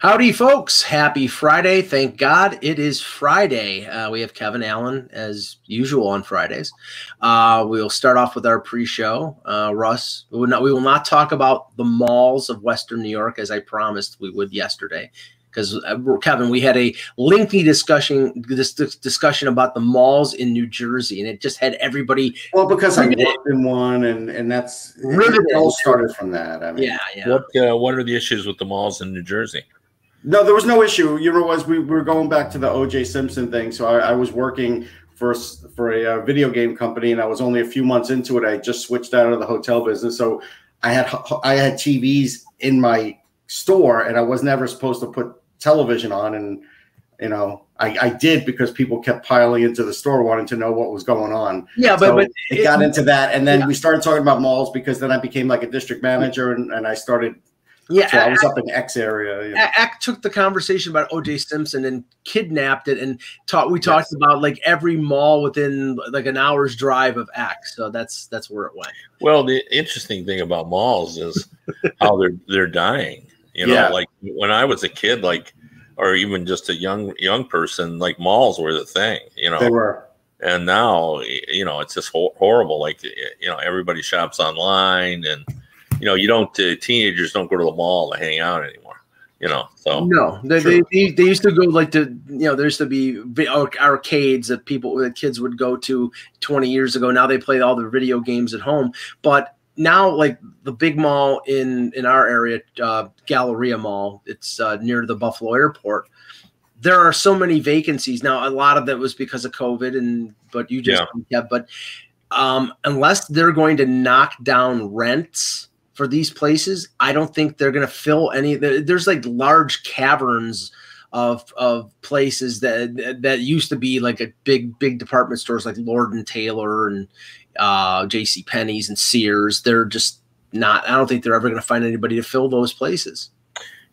Howdy, folks. Happy Friday. Thank God it is Friday. Uh, we have Kevin Allen as usual on Fridays. Uh, we'll start off with our pre show. Uh, Russ, we will, not, we will not talk about the malls of Western New York as I promised we would yesterday. Because uh, Kevin, we had a lengthy discussion this, this, discussion about the malls in New Jersey, and it just had everybody. Well, because I worked in one, and and that's it all started from that. I mean, yeah, yeah. What uh, what are the issues with the malls in New Jersey? No, there was no issue. You know, was we, we were going back to the O.J. Simpson thing. So I, I was working for for a, a, video game company, and I was only a few months into it. I just switched out of the hotel business, so I had I had TVs in my store, and I was never supposed to put television on. And you know, I, I did because people kept piling into the store wanting to know what was going on. Yeah, but, so but it, it, got into that, and then yeah. we started talking about malls because then I became like a district manager, and, and I started yeah, so I was up in X area. Yeah. Act took the conversation about OJ Simpson and kidnapped it and taught. We talked yes. about like every mall within like an hour's drive of X. So that's that's where it went. Well, the interesting thing about malls is how they're they're dying. You know, yeah. like when I was a kid, like or even just a young young person, like malls were the thing. You know, they were. And now, you know, it's just horrible. Like, you know, everybody shops online and you know, you don't uh, teenagers don't go to the mall to hang out anymore. You know, so no, they, they, they, used to go like to you know there used to be arcades that people that kids would go to 20 years ago. Now they play all the video games at home, but now like the big mall in in our area, uh, Galleria Mall, it's uh, near the Buffalo Airport. There are so many vacancies now. A lot of that was because of COVID, and but you just yeah. yeah but um, unless they're going to knock down rents for these places, I don't think they're going to fill any. There's like large caverns of of places that that used to be like a big big department stores like Lord and Taylor and uh, J.C. Penney's and Sears. They're just not. I don't think they're ever going to find anybody to fill those places.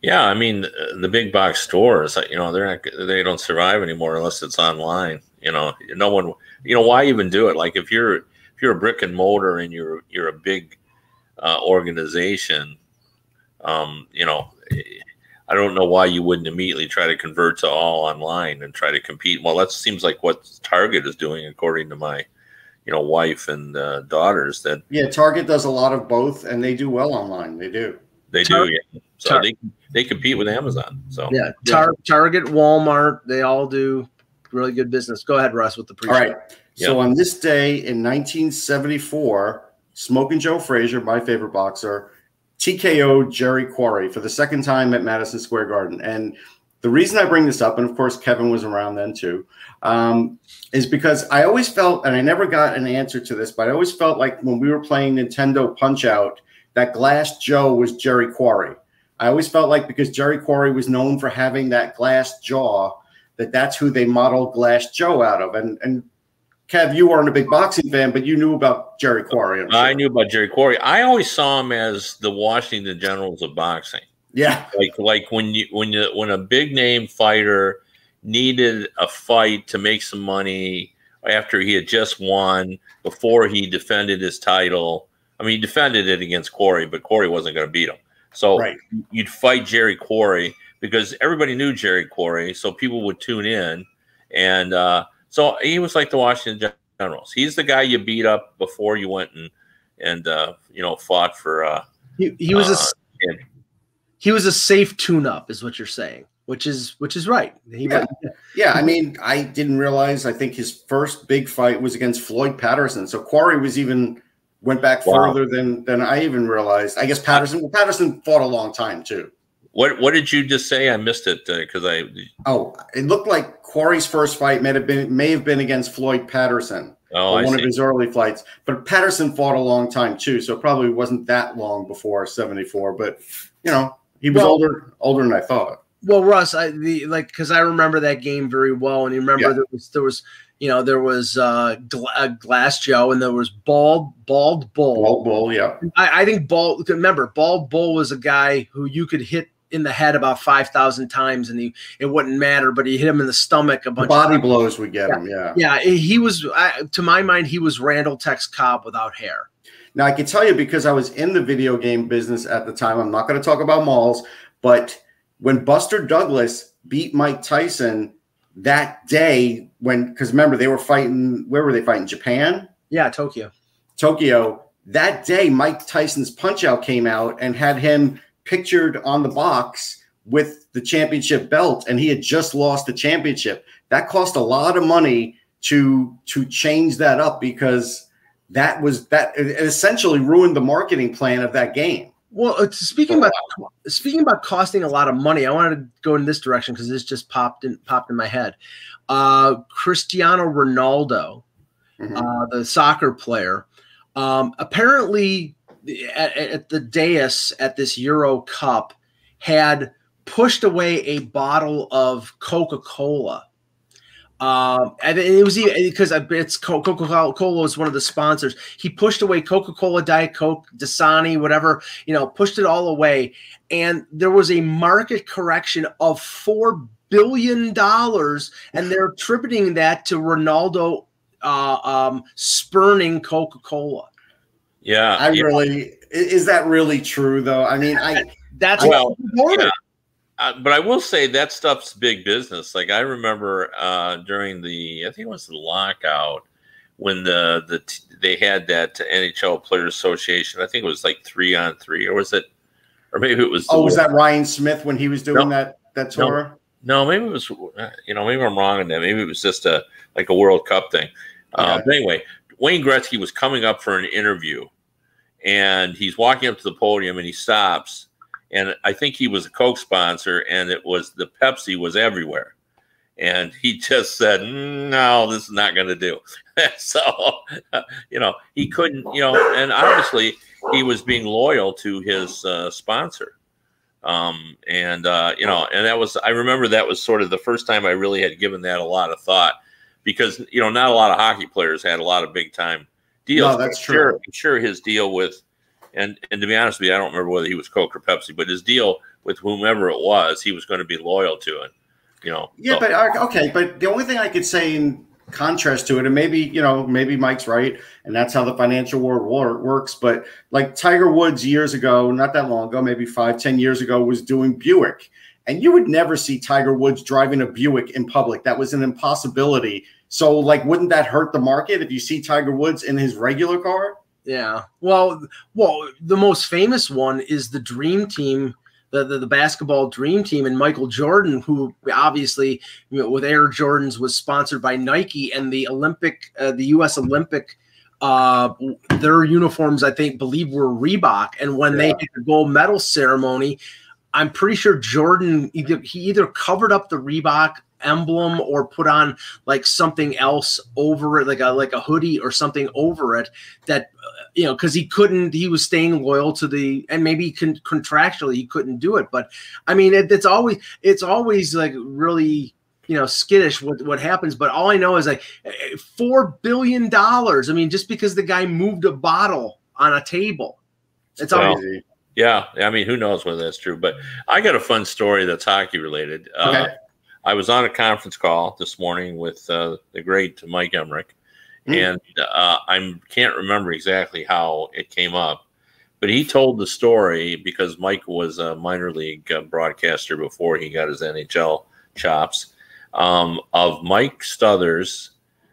Yeah, I mean the big box stores, you know, they're not, they don't survive anymore unless it's online. You know, no one, you know, why even do it? Like if you're if you're a brick and mortar and you're you're a big uh, organization, um, you know, I don't know why you wouldn't immediately try to convert to all online and try to compete. Well, that seems like what Target is doing, according to my, you know, wife and uh, daughters. That yeah, Target does a lot of both, and they do well online. They do. They Tar- do. Yeah. So Tar- they they compete with Amazon. So yeah, Tar- Target, Walmart, they all do really good business. Go ahead, Russ, with the pre. All right. So on this day in 1974, Smoking Joe Frazier, my favorite boxer, TKO Jerry Quarry for the second time at Madison Square Garden. And the reason I bring this up, and of course Kevin was around then too, um, is because I always felt, and I never got an answer to this, but I always felt like when we were playing Nintendo Punch Out, that Glass Joe was Jerry Quarry. I always felt like because Jerry Quarry was known for having that glass jaw, that that's who they modeled Glass Joe out of. And and Kev, you weren't a big boxing fan, but you knew about Jerry Quarry. Sure. I knew about Jerry Quarry. I always saw him as the Washington Generals of boxing. Yeah, like like when you when you when a big name fighter needed a fight to make some money after he had just won before he defended his title. I mean, he defended it against Quarry, but Quarry wasn't going to beat him. So right. you'd fight Jerry Quarry because everybody knew Jerry Quarry, so people would tune in and. uh so he was like the Washington Generals. He's the guy you beat up before you went and and uh, you know fought for. Uh, he, he was uh, a he was a safe tune-up, is what you're saying, which is which is right. He yeah. yeah, I mean, I didn't realize. I think his first big fight was against Floyd Patterson. So Quarry was even went back wow. further than than I even realized. I guess Patterson. Well, Patterson fought a long time too. What What did you just say? I missed it because uh, I. Oh, it looked like Quarry's first fight may have been may have been against Floyd Patterson. Oh, one see. of his early fights, but Patterson fought a long time too, so it probably wasn't that long before '74. But you know, he was well, older older than I thought. Well, Russ, I the like because I remember that game very well, and you remember yeah. there was there was you know there was uh, Gla- uh, Glass Joe, and there was Bald Bald Bull. Bald Bull, yeah. I, I think Bald. Remember, Bald Bull was a guy who you could hit in the head about 5,000 times and he, it wouldn't matter, but he hit him in the stomach a bunch of body blows would get yeah. him. Yeah. Yeah. He was, I, to my mind, he was Randall Tex Cobb without hair. Now I can tell you because I was in the video game business at the time. I'm not going to talk about malls, but when Buster Douglas beat Mike Tyson that day when because remember they were fighting where were they fighting Japan yeah Tokyo Tokyo that day Mike Tyson's punch out came out and had him pictured on the box with the championship belt and he had just lost the championship that cost a lot of money to to change that up because that was that it essentially ruined the marketing plan of that game well, uh, speaking about speaking about costing a lot of money, I wanted to go in this direction because this just popped in popped in my head. Uh, Cristiano Ronaldo, mm-hmm. uh, the soccer player, um, apparently at, at the dais at this Euro Cup had pushed away a bottle of Coca Cola um, and it was because it's Coca Cola was one of the sponsors. He pushed away Coca Cola, Diet Coke, Dasani, whatever, you know, pushed it all away. And there was a market correction of $4 billion. And they're attributing that to Ronaldo uh, um, spurning Coca Cola. Yeah. I really, is that really true though? I mean, I, that's well, yeah. Uh, but I will say that stuff's big business. Like I remember uh, during the, I think it was the lockout when the the they had that NHL Players Association. I think it was like three on three, or was it, or maybe it was. Oh, was that Ryan Smyth when he was doing no, that that tour? No, no, maybe it was. You know, maybe I'm wrong on that. Maybe it was just a like a World Cup thing. Okay. Uh, but anyway, Wayne Gretzky was coming up for an interview, and he's walking up to the podium, and he stops and I think he was a Coke sponsor, and it was the Pepsi was everywhere, and he just said, "No, this is not going to do." so, you know, he couldn't, you know, and obviously he was being loyal to his uh, sponsor, um, and uh, you know, and that was I remember that was sort of the first time I really had given that a lot of thought because you know not a lot of hockey players had a lot of big time deals. No, that's I'm true. Sure, I'm sure his deal with and and to be honest with you, I don't remember whether he was Coke or Pepsi, but his deal with whomever it was, he was going to be loyal to it. You know. Yeah, so. but uh, okay, but the only thing I could say in contrast to it, and maybe you know, maybe Mike's right, and that's how the financial world works. But like Tiger Woods years ago, not that long ago, maybe five, ten years ago, was doing Buick, and you would never see Tiger Woods driving a Buick in public. That was an impossibility. So, like, wouldn't that hurt the market if you see Tiger Woods in his regular car? Yeah. Well, well, the most famous one is the Dream Team, the the, the basketball Dream Team, and Michael Jordan, who obviously you know, with Air Jordans was sponsored by Nike, and the Olympic, uh, the U.S. Olympic. Uh, their uniforms, I think, believe were Reebok, and when yeah. they hit the gold medal ceremony, I'm pretty sure Jordan either he either covered up the Reebok emblem or put on like something else over it like a like a hoodie or something over it that uh, you know because he couldn't he was staying loyal to the and maybe con- contractually he couldn't do it but i mean it, it's always it's always like really you know skittish what what happens but all i know is like eh, eh, four billion dollars i mean just because the guy moved a bottle on a table. It's well, all yeah i mean who knows whether that's true but i got a fun story that's hockey related. Okay. uh, I was on a conference call this morning with uh, the great Mike Emrick, mm. and uh, I can't remember exactly how it came up, but he told the story because Mike was a minor league uh, broadcaster before he got his NHL chops um, of Mike Stothers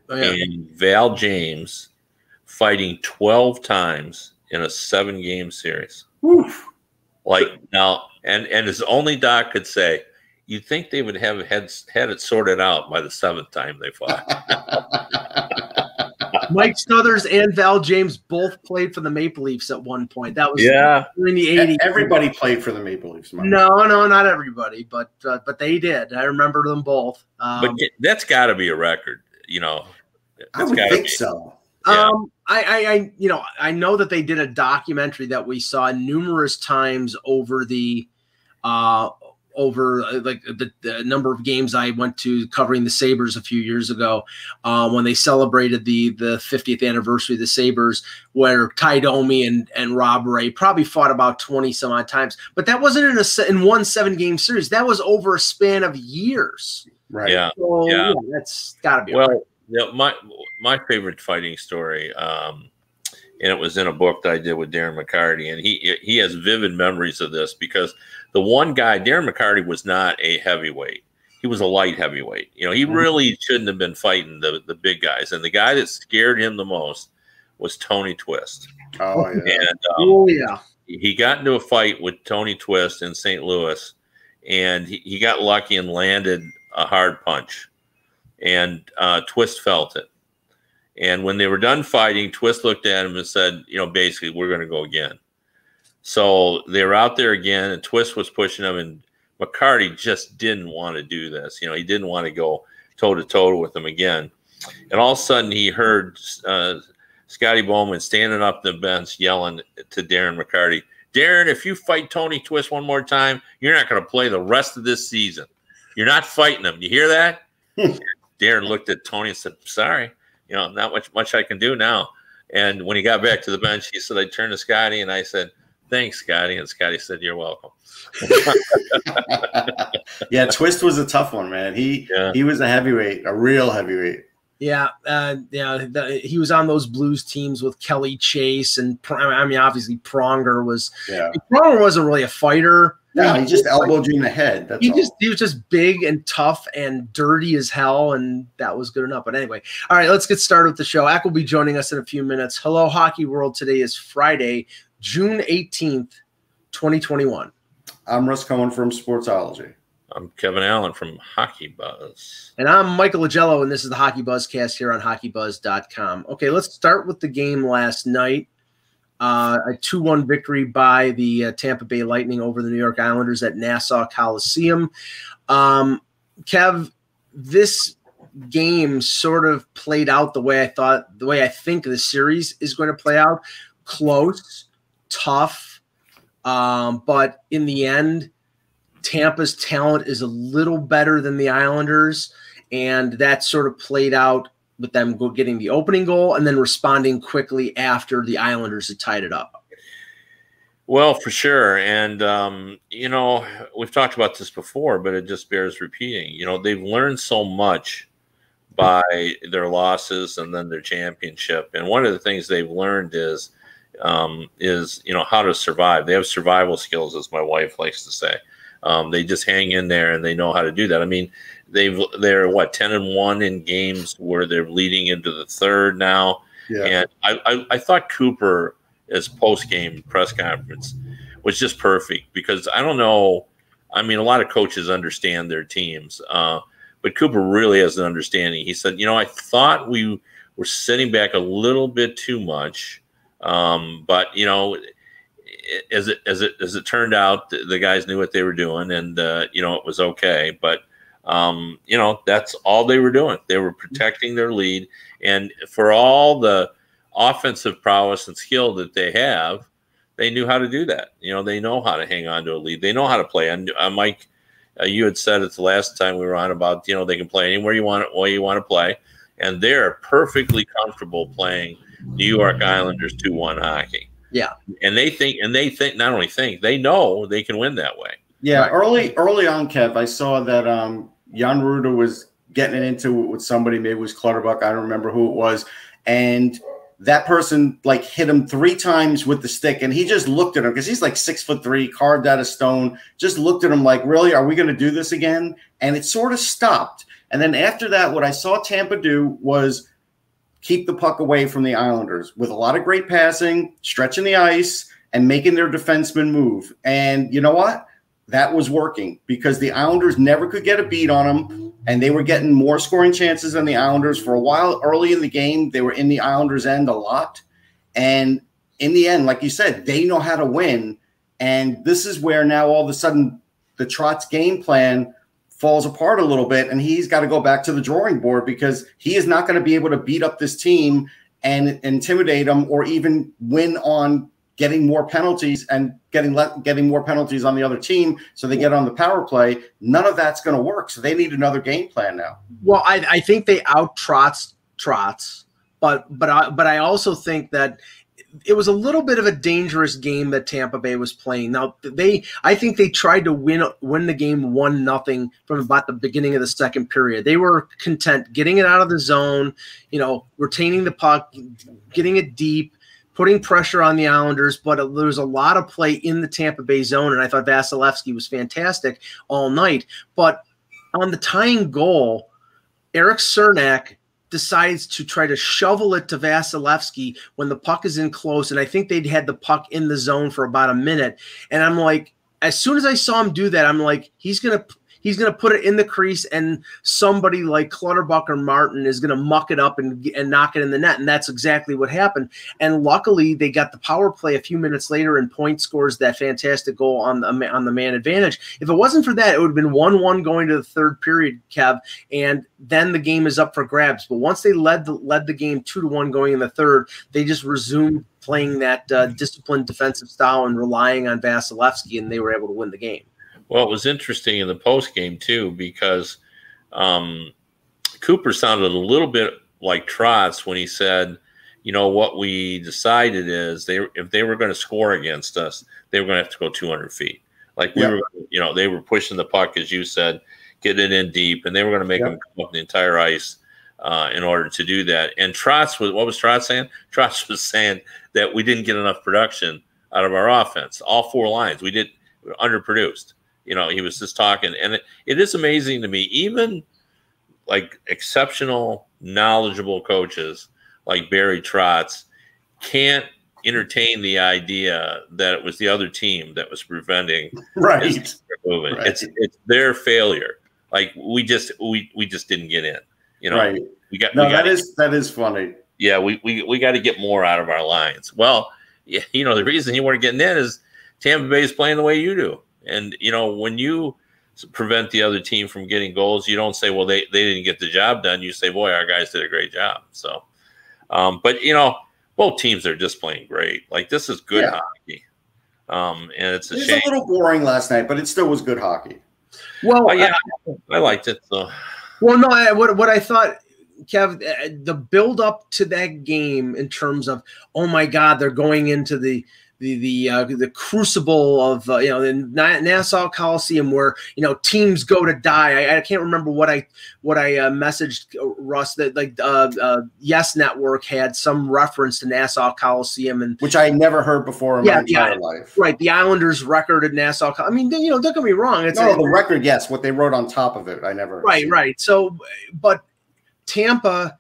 oh, yeah. and Val James fighting 12 times in a seven game series. Oof. Like now, and and his only doc could say, you'd think they would have had, had it sorted out by the seventh time they fought. Mike Stothers and Val James both played for the Maple Leafs at one point. That was yeah in the eighties. Everybody played for the Maple Leafs. No, no, not everybody, but uh, but they did. I remember them both. Um, but that's got to be a record, you know. I would think be. so. Yeah. Um, I, I, I, you know, I know that they did a documentary that we saw numerous times over the, uh, over uh, like the, the, number of games I went to covering the Sabres a few years ago uh, when they celebrated the the 50th anniversary of the Sabres, where Tie Domi and, and Rob Ray probably fought about 20 some odd times. But that wasn't in a in one seven game series. That was over a span of years. Right. Yeah. So, yeah. yeah. That's got to be well. Yeah, my my favorite fighting story um, and it was in a book that I did with Darren McCarty, and he he has vivid memories of this because the one guy, Darren McCarty, was not a heavyweight. He was a light heavyweight. You know, he mm-hmm. really shouldn't have been fighting the the big guys, and the guy that scared him the most was Tony Twist. Oh yeah. And, um, oh yeah. He got into a fight with Tony Twist in St. Louis, and he, he got lucky and landed a hard punch, and uh, Twist felt it. And when they were done fighting, Twist looked at him and said, "You know, basically, we're going to go again." So they were out there again, and Twist was pushing him, and McCarty just didn't want to do this. You know, he didn't want to go toe to toe with him again. And all of a sudden, he heard uh, Scotty Bowman standing up the bench yelling to Darren McCarty, Darren, if you fight Tony Twist one more time, you're not going to play the rest of this season. You're not fighting him. You hear that? Darren looked at Tony and said, Sorry, you know, not much much I can do now. And when he got back to the bench, he said, I turned to Scotty and I said, Thanks, Scotty. And Scotty said, You're welcome. yeah, Twist was a tough one, man. He yeah. he was a heavyweight, a real heavyweight. Yeah, uh, yeah, the, he was on those Blues teams with Kelly Chase and I mean, obviously Pronger was. Yeah, Pronger wasn't really a fighter. No, he just elbowed you in the head. That's he all. just he was just big and tough and dirty as hell, and that was good enough. But anyway, all right, let's get started with the show. Ack will be joining us in a few minutes. Hello, Hockey World. Today is Friday, June eighteenth, twenty twenty one. I'm Russ Cohen from Sportsology. I'm Kevin Allen from Hockey Buzz. And I'm Michael Augello, and this is the Hockey Buzzcast here on hockeybuzz.com. Okay, let's start with the game last night. Uh, a 2 1 victory by the uh, Tampa Bay Lightning over the New York Islanders at Nassau Coliseum. Um, Kev, this game sort of played out the way I thought, the way I think the series is going to play out close, tough. Um, but in the end, Tampa's talent is a little better than the Islanders, and that sort of played out with them getting the opening goal and then responding quickly after the Islanders had tied it up. Well, for sure. And, um, you know, we've talked about this before, but it just bears repeating. You know, they've learned so much by their losses and then their championship. And one of the things they've learned is, um, is, you know, how to survive. They have survival skills, as my wife likes to say. Um, they just hang in there and they know how to do that. I mean, they've they're what ten and one in games where they're leading into the third now. Yeah. And I, I, I thought Cooper as post game press conference was just perfect because I don't know. I mean, a lot of coaches understand their teams, uh, but Cooper really has an understanding. He said, "You know, I thought we were sitting back a little bit too much, um, but you know." as it as it as it turned out, the, the guys knew what they were doing, and uh, you know it was okay. But um, you know that's all they were doing. They were protecting their lead, and for all the offensive prowess and skill that they have, they knew how to do that. You know, they know how to hang on to a lead. They know how to play. And uh, Mike, uh, you had said it the last time we were on about you know they can play anywhere you want, way you want to play, and they're perfectly comfortable playing New York Islanders two one hockey. Yeah. And they think, and they think, not only think, they know they can win that way. Yeah. Early, early on, Kev, I saw that um, Jan Rutta was getting into it with somebody, maybe it was Clutterbuck. I don't remember who it was. And that person like hit him three times with the stick and he just looked at him because he's like six foot three carved out of stone just looked at him like really are we going to do this again and it sort of stopped and then after that what i saw tampa do was keep the puck away from the Islanders with a lot of great passing, stretching the ice, and making their defensemen move. And you know what? That was working because the Islanders never could get a beat on them, and they were getting more scoring chances than the Islanders for a while. Early in the game, they were in the Islanders' end a lot. And in the end, like you said, they know how to win. And this is where now all of a sudden the Trotz game plan falls apart a little bit and he's got to go back to the drawing board because he is not going to be able to beat up this team and intimidate them or even win on getting more penalties and getting getting more penalties on the other team so they get on the power play none of that's going to work so they need another game plan now well i, I think they out Trotz Trotz but but I, but I also think that it was a little bit of a dangerous game that Tampa Bay was playing. Now they, I think they tried to win win the game one nothing from about the beginning of the second period. They were content getting it out of the zone, you know, retaining the puck, getting it deep, putting pressure on the Islanders, but there was a lot of play in the Tampa Bay zone, and I thought Vasilevskiy was fantastic all night. But on the tying goal, Erik Cernak decides to try to shovel it to Vasilevskiy when the puck is in close, and I think they'd had the puck in the zone for about a minute, and I'm like, as soon as I saw him do that, I'm like, he's gonna he's going to put it in the crease, and somebody like Clutterbuck or Martin is going to muck it up and, and knock it in the net. And that's exactly what happened. And luckily, they got the power play a few minutes later, and Point scores that fantastic goal on the on the man advantage. If it wasn't for that, it would have been one one going to the third period, Kev, and then the game is up for grabs. But once they led the led the game two to one going in the third, they just resumed playing that uh, disciplined defensive style and relying on Vasilevskiy, and they were able to win the game. Well, it was interesting in the post game too because um, Cooper sounded a little bit like Trotz when he said, "You know what we decided is they if they were going to score against us, they were going to have to go 200 feet. Like we yeah. were, you know, they were pushing the puck as you said, get it in deep, and they were going to make yeah. them come up the entire ice." Uh, in order to do that, and Trotz was what was Trotz saying? Trotz was saying that we didn't get enough production out of our offense. All four lines, we did underproduced. You know, he was just talking, and it, it is amazing to me, even like exceptional, knowledgeable coaches like Barry Trotz can't entertain the idea that it was the other team that was preventing right. movement. Right. It's it's their failure. Like we just we we just didn't get in. You know, right. we got no. We that is that is funny. Yeah, we we we got to get more out of our lines. Well, yeah, you know the reason you weren't getting in is Tampa Bay is playing the way you do. And you know, when you prevent the other team from getting goals, you don't say, "Well, they they didn't get the job done." You say, "Boy, our guys did a great job." So, um, but you know, both teams are just playing great. Like this is good yeah. hockey. Um, and it's a it was shame. a little boring last night, but it still was good hockey. Well, oh, yeah, I, I liked it. So, well, no, I, what what I thought Kev, uh, the build up to that game in terms of, oh my God, they're going into the the the uh, the crucible of uh, you know the Nassau Coliseum where you know teams go to die. I, I can't remember what I what I uh, messaged uh, Russ that like uh, uh, Yes Network had some reference to Nassau Coliseum and which I never heard before in yeah, my entire yeah, life. Right, the Islanders record at Nassau. I mean, you know, don't get me wrong. It's no, a, the record. Yes, what they wrote on top of it, I never. Right, right. So, but Tampa,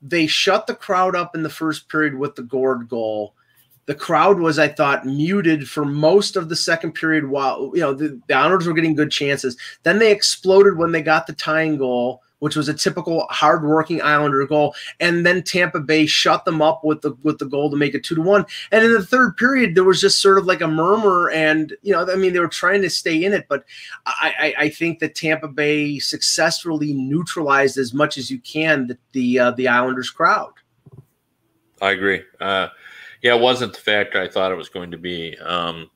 they shut the crowd up in the first period with the Gourde goal the crowd was, I thought, muted for most of the second period while you know the, the Islanders were getting good chances. Then they exploded when they got the tying goal, which was a typical hardworking Islander goal. And then Tampa Bay shut them up with the with the goal to make it two to one. And in the third period, there was just sort of like a murmur, and you know, I mean, they were trying to stay in it, but I, I, I think that Tampa Bay successfully neutralized as much as you can the the, uh, the Islanders crowd. I agree. Uh, yeah, it wasn't the factor I thought it was going to be. Um,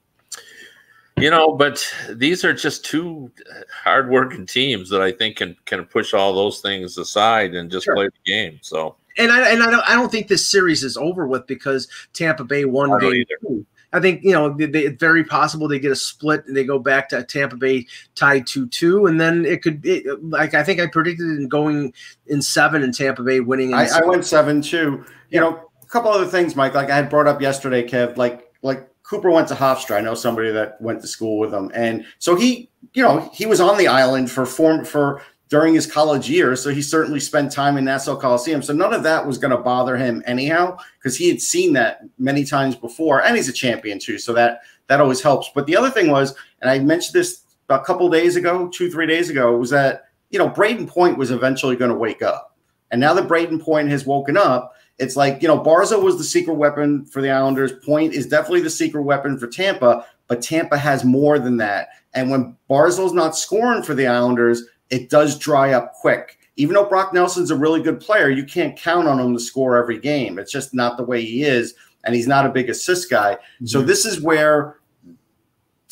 you know, but these are just two hardworking teams that I think can can push all those things aside and just sure. play the game. So, and I and I don't I don't think this series is over with because Tampa Bay won game two. I think you know they, they, it's very possible they get a split and they go back to Tampa Bay tied two two, and then it could it, like I think I predicted in going in seven and Tampa Bay winning. I, I, went seven two. You yeah. know, couple other things, Mike. Like I had brought up yesterday, Kev. Like like Cooper went to Hofstra. I know somebody that went to school with him, and so he, you know, he was on the island for form for during his college years. So he certainly spent time in Nassau Coliseum. So none of that was going to bother him anyhow, because he had seen that many times before, and he's a champion too. So that that always helps. But the other thing was, and I mentioned this a couple days ago, two three days ago, was that you know Brayden Point was eventually going to wake up, and now that Brayden Point has woken up it's like, you know, Barzal was the secret weapon for the Islanders. Point is definitely the secret weapon for Tampa, but Tampa has more than that. And when Barzal's not scoring for the Islanders, it does dry up quick. Even though Brock Nelson's a really good player, you can't count on him to score every game. It's just not the way he is. And he's not a big assist guy. Mm-hmm. So this is where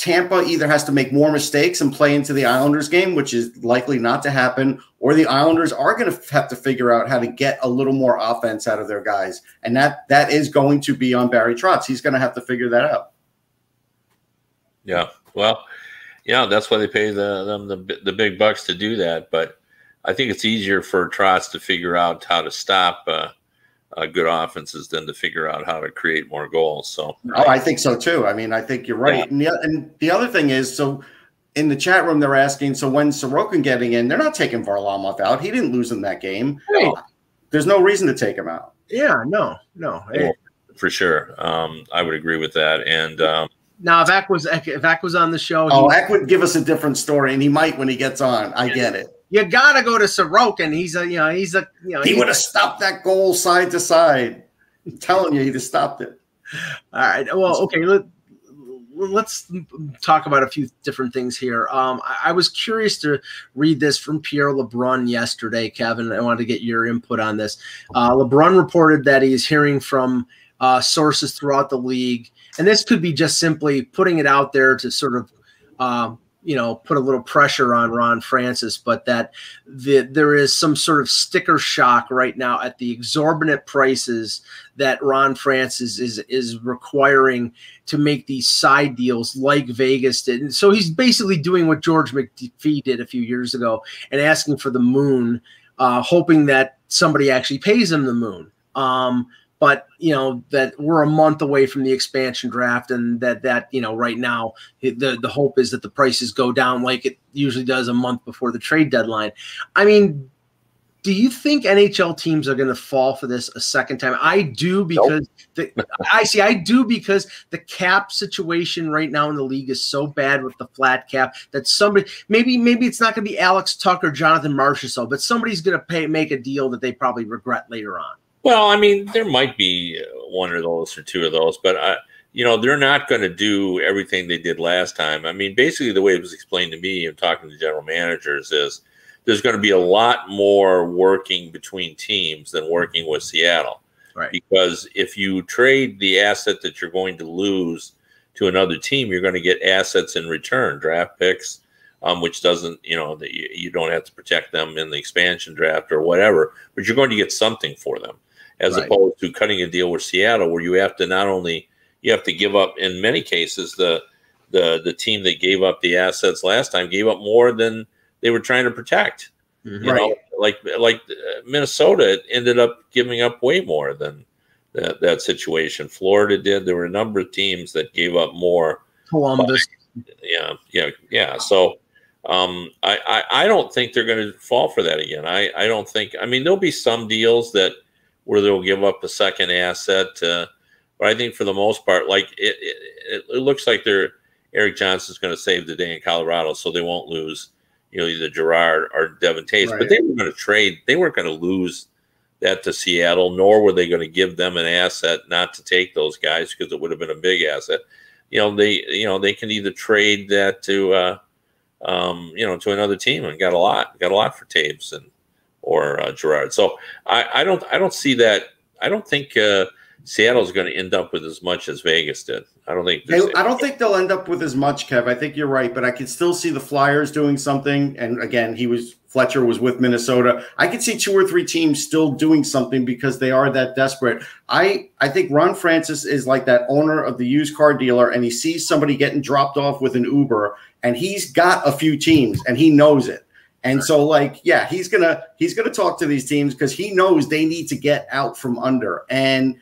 Tampa either has to make more mistakes and play into the Islanders game, which is likely not to happen, or the Islanders are going to have to figure out how to get a little more offense out of their guys, and that that is going to be on Barry Trotz. He's going to have to figure that out. Yeah, well, yeah, that's why they pay the, them the the big bucks to do that. But I think it's easier for Trotz to figure out how to stop uh, uh, good offenses than to figure out how to create more goals. So, oh, I think so too. I mean, I think you're right. Yeah. And, the, and the other thing is, so in the chat room, they're asking, so when Sorokin getting in, they're not taking Varlamov out. He didn't lose in that game. Right. There's no reason to take him out. Yeah, no, no. Well, for sure. Um, I would agree with that. And um, now, if Eck was if Eck was on the show, oh, Eck would give us a different story, and he might when he gets on. I get it. You gotta go to Sorokin. He's a you know he's a you know he would have stopped that goal side to side. I'm telling you, he'd have stopped it. All right. Well, okay. Let, let's talk about a few different things here. Um, I, I, was curious to read this from Pierre LeBrun yesterday, Kevin. I wanted to get your input on this. Uh, LeBrun reported that he's hearing from uh, sources throughout the league, and this could be just simply putting it out there to sort of um, you know put a little pressure on Ron Francis, but that the, there is some sort of sticker shock right now at the exorbitant prices that Ron Francis is is requiring to make these side deals like Vegas did. And so he's basically doing what George McPhee did a few years ago and asking for the moon, uh, hoping that somebody actually pays him the moon. Um, but you know that we're a month away from the expansion draft and that that you know right now the the hope is that the prices go down like it usually does a month before the trade deadline. I mean do you think nhl teams are going to fall for this a second time? I do because nope. the, i see i do because the cap situation right now in the league is so bad with the flat cap that somebody maybe maybe it's not going to be alex tucker jonathan marchessault but somebody's going to pay make a deal that they probably regret later on well, I mean, there might be one of those or two of those, but I, you know, they're not going to do everything they did last time. I mean, basically, the way it was explained to me and talking to general managers is there's going to be a lot more working between teams than working with Seattle. Right. Because if you trade the asset that you're going to lose to another team, you're going to get assets in return, draft picks, um, which doesn't, you know, that you, you don't have to protect them in the expansion draft or whatever, but you're going to get something for them as right. opposed to cutting a deal with Seattle, where you have to not only you have to give up in many cases the the the team that gave up the assets last time gave up more than they were trying to protect. Mm-hmm. You right. know, like like uh, Minnesota ended up giving up way more than that that situation. Florida did. There were a number of teams that gave up more. Columbus. But, yeah, yeah, yeah. So um, I, I I don't think they're going to fall for that again. I I don't think. I mean, there'll be some deals that where they'll give up a second asset. Uh, but I think for the most part, like it, it, it looks like they're Erik Johnson's going to save the day in Colorado, so they won't lose, you know, either Girard or Devon Toews. Right. But they were going to trade. They weren't going to lose that to Seattle, nor were they going to give them an asset not to take those guys because it would have been a big asset. You know, they you know they can either trade that to uh, um, you know to another team and got a lot, got a lot for Toews and or uh, Girard. So I, I, don't I don't see that. I don't think uh, Seattle's going to end up with as much as Vegas did. I don't think. I don't think they'll end up with as much, Kev. I think you're right, but I can still see the Flyers doing something. And again, he was Fletcher was with Minnesota. I could see two or three teams still doing something because they are that desperate. I I think Ron Francis is like that owner of the used car dealer, and he sees somebody getting dropped off with an Uber, and he's got a few teams, and he knows it. And so, like, yeah, he's gonna he's gonna talk to these teams because he knows they need to get out from under. And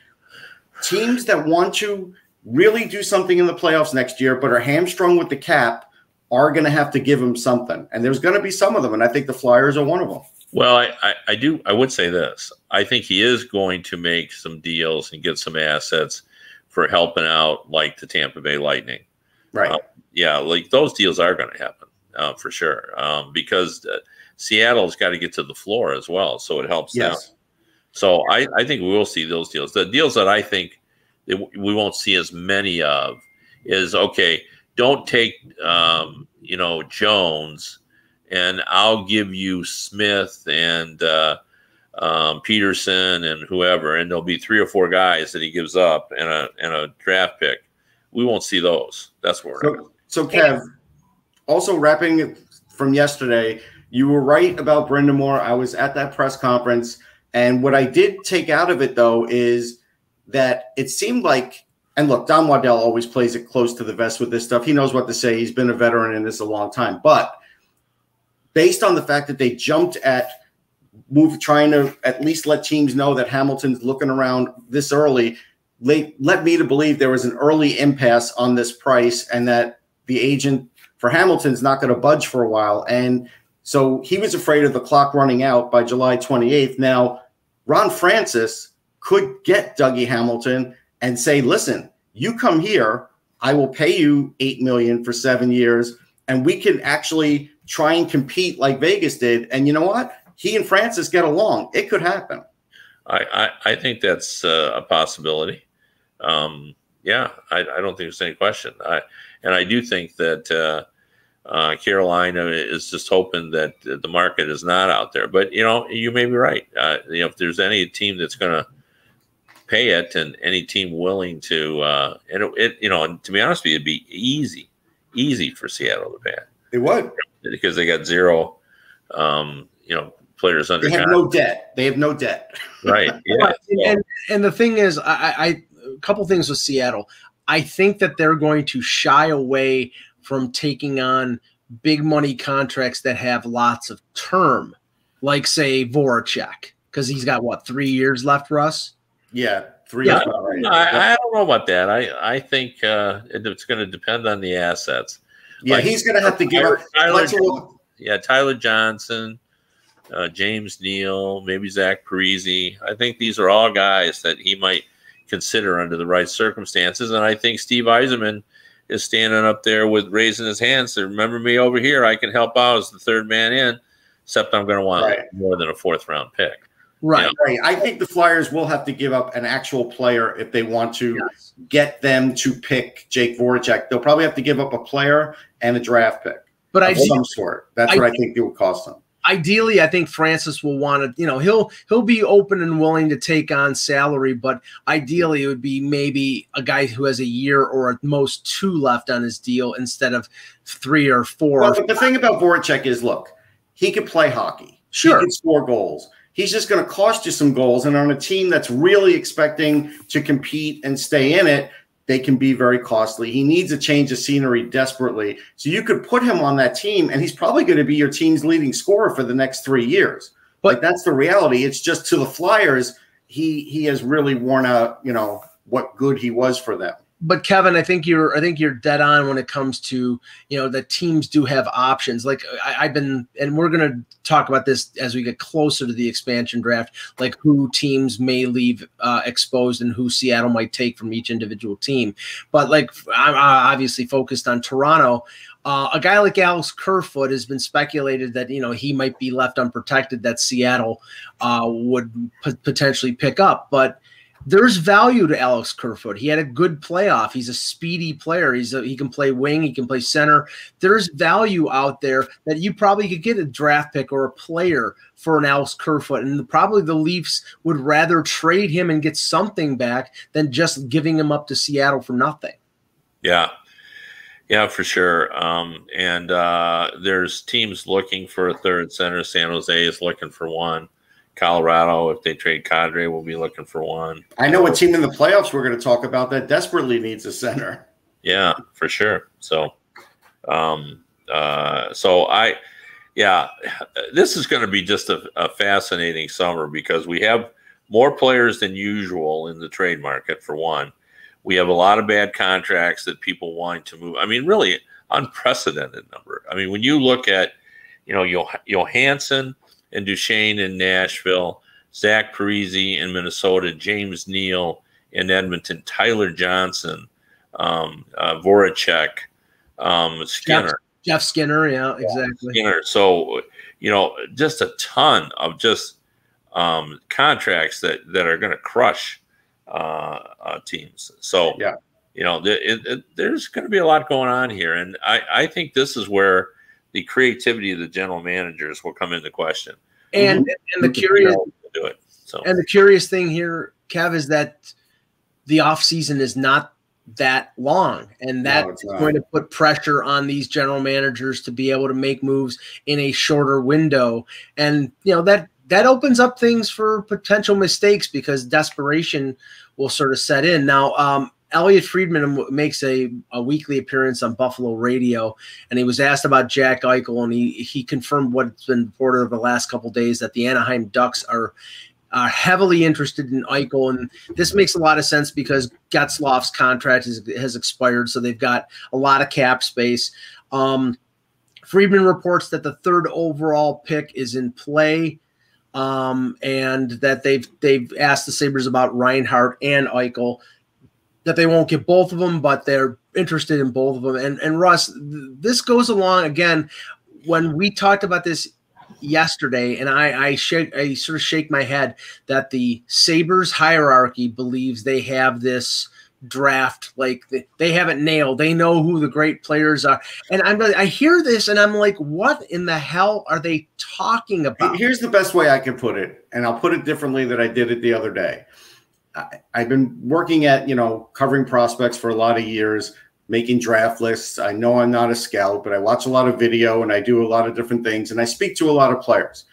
teams that want to really do something in the playoffs next year, but are hamstrung with the cap, are going to have to give him something. And there's going to be some of them, and I think the Flyers are one of them. Well, I, I, I do. I would say this. I think he is going to make some deals and get some assets for helping out, like the Tampa Bay Lightning. Right. Uh, yeah, like those deals are going to happen uh, for sure, um, because uh, Seattle's got to get to the floor as well, so it helps yes. them. So I, I think we will see those deals. The deals that I think that we won't see as many of is okay. Don't take um, you know Jones, and I'll give you Smith and uh, um, Peterson and whoever, and there'll be three or four guys that he gives up and a and a draft pick. We won't see those. That's where. So, so Kev, also wrapping from yesterday, you were right about Brind'Amour. I was at that press conference, and what I did take out of it though is that it seemed like, and look, Don Waddell always plays it close to the vest with this stuff. He knows what to say. He's been a veteran in this a long time, but based on the fact that they jumped at move trying to at least let teams know that Hamilton's looking around this early. Late, led me to believe there was an early impasse on this price and that the agent for Hamilton's not going to budge for a while. And so he was afraid of the clock running out by July 28th. Now, Ron Francis could get Dougie Hamilton and say, listen, you come here, I will pay you eight million for seven years, and we can actually try and compete like Vegas did. And you know what? He and Francis get along. It could happen. I, I, I think that's uh, a possibility. Um, yeah, I, I, don't think there's any question. I, and I do think that uh, uh, Carolina is just hoping that the market is not out there. But you know, you may be right. Uh, you know, if there's any team that's going to pay it, and any team willing to, uh, and it, it, you know, to be honest with you, it'd be easy, easy for Seattle to pay it. It would because they got zero, um, you know, players under. They have no debt. They have no debt. Right. Yeah. and, and, and the thing is, I, I a couple things with Seattle. I think that they're going to shy away from taking on big money contracts that have lots of term, like say Voracek, because he's got what three years left, Russ. Yeah, three. Yeah, right. I, I, don't know about that. I I think uh, it, it's going to depend on the assets. Yeah, like, he's going to have to give Tyler, Tyler, yeah, Tyler Johnson, uh, James Neal, maybe Zach Parise. I think these are all guys that he might consider under the right circumstances. And I think Steve Yzerman is standing up there with raising his hands. So remember me over here. I can help out as the third man in, except I'm going to want right. more than a fourth round pick. Right. You know? right. I think the Flyers will have to give up an actual player if they want to yes. get them to pick Jake Voracek. They'll probably have to give up a player and a draft pick. But I some sort. That's I, what I think it would cost them ideally, I think Francis will want to, you know, he'll he'll be open and willing to take on salary, but ideally it would be maybe a guy who has a year or at most two left on his deal instead of three or four. Well, the thing about Voracek is, look, he could play hockey. Sure, he could score goals. He's just going to cost you some goals, and on a team that's really expecting to compete and stay in it, they can be very costly. He needs a change of scenery desperately. So you could put him on that team, and he's probably going to be your team's leading scorer for the next three years. But like, that's the reality. It's just to the Flyers, he he has really worn out, you know, what good he was for them but Kevin, I think you're I think you're dead on when it comes to you know that teams do have options. Like I, have been, and we're gonna talk about this as we get closer to the expansion draft, like who teams may leave uh, exposed and who Seattle might take from each individual team. But like I'm obviously focused on Toronto. Uh, a guy like Alex Kerfoot has been speculated that you know he might be left unprotected that Seattle uh, would p- potentially pick up, but there's value to Alex Kerfoot. He had a good playoff. He's a speedy player. He's a, he can play wing. He can play center. There's value out there that you probably could get a draft pick or a player for an Alex Kerfoot, and probably the Leafs would rather trade him and get something back than just giving him up to Seattle for nothing. Yeah, yeah, for sure. Um, and uh, there's teams looking for a third center. San Jose is looking for one. Colorado, if they trade Kadri, will be looking for one. I know a team in the playoffs we're going to talk about that desperately needs a center. Yeah, for sure. So, um, uh, so I, yeah, this is going to be just a, a fascinating summer because we have more players than usual in the trade market. For one, we have a lot of bad contracts that people want to move. I mean, really unprecedented number. I mean, when you look at, you know, Johansen and Duchene in Nashville, Zach Parise in Minnesota, James Neal in Edmonton, Tyler Johnson, um, uh, Voracek, um, Skinner. Jeff, Jeff, Skinner, yeah, exactly. Skinner. So, you know, just a ton of just um, contracts that, that are going to crush uh, uh, teams. So, yeah. you know, th- it, it, there's going to be a lot going on here. And I, I think this is where – the creativity of the general managers will come into question. And and the curious do it. So and the curious thing here, Kev, is that the off season is not that long and that's no, going to put pressure on these general managers to be able to make moves in a shorter window and you know that that opens up things for potential mistakes because desperation will sort of set in now um, Elliotte Friedman makes a, a weekly appearance on Buffalo Radio, and he was asked about Jack Eichel, and he he confirmed what's been reported over the last couple days that the Anaheim Ducks are are heavily interested in Eichel, and this makes a lot of sense because Getzlaf's contract is, has expired, so they've got a lot of cap space. Um, Friedman reports that the third overall pick is in play, um, and that they've they've asked the Sabres about Reinhart and Eichel, that they won't get both of them, but they're interested in both of them. And and Russ, this goes along again when we talked about this yesterday, and I I I sort of shake my head that the Sabres hierarchy believes they have this draft like they have it nailed. They know who the great players are. And i'm i hear this and i'm like what in the hell are they talking about? Here's the best way i can put it and i'll put it differently than i did it the other day I, i've been working at you know covering prospects for a lot of years making draft lists. I know i'm not a scout but i watch a lot of video and i do a lot of different things and i speak to a lot of players.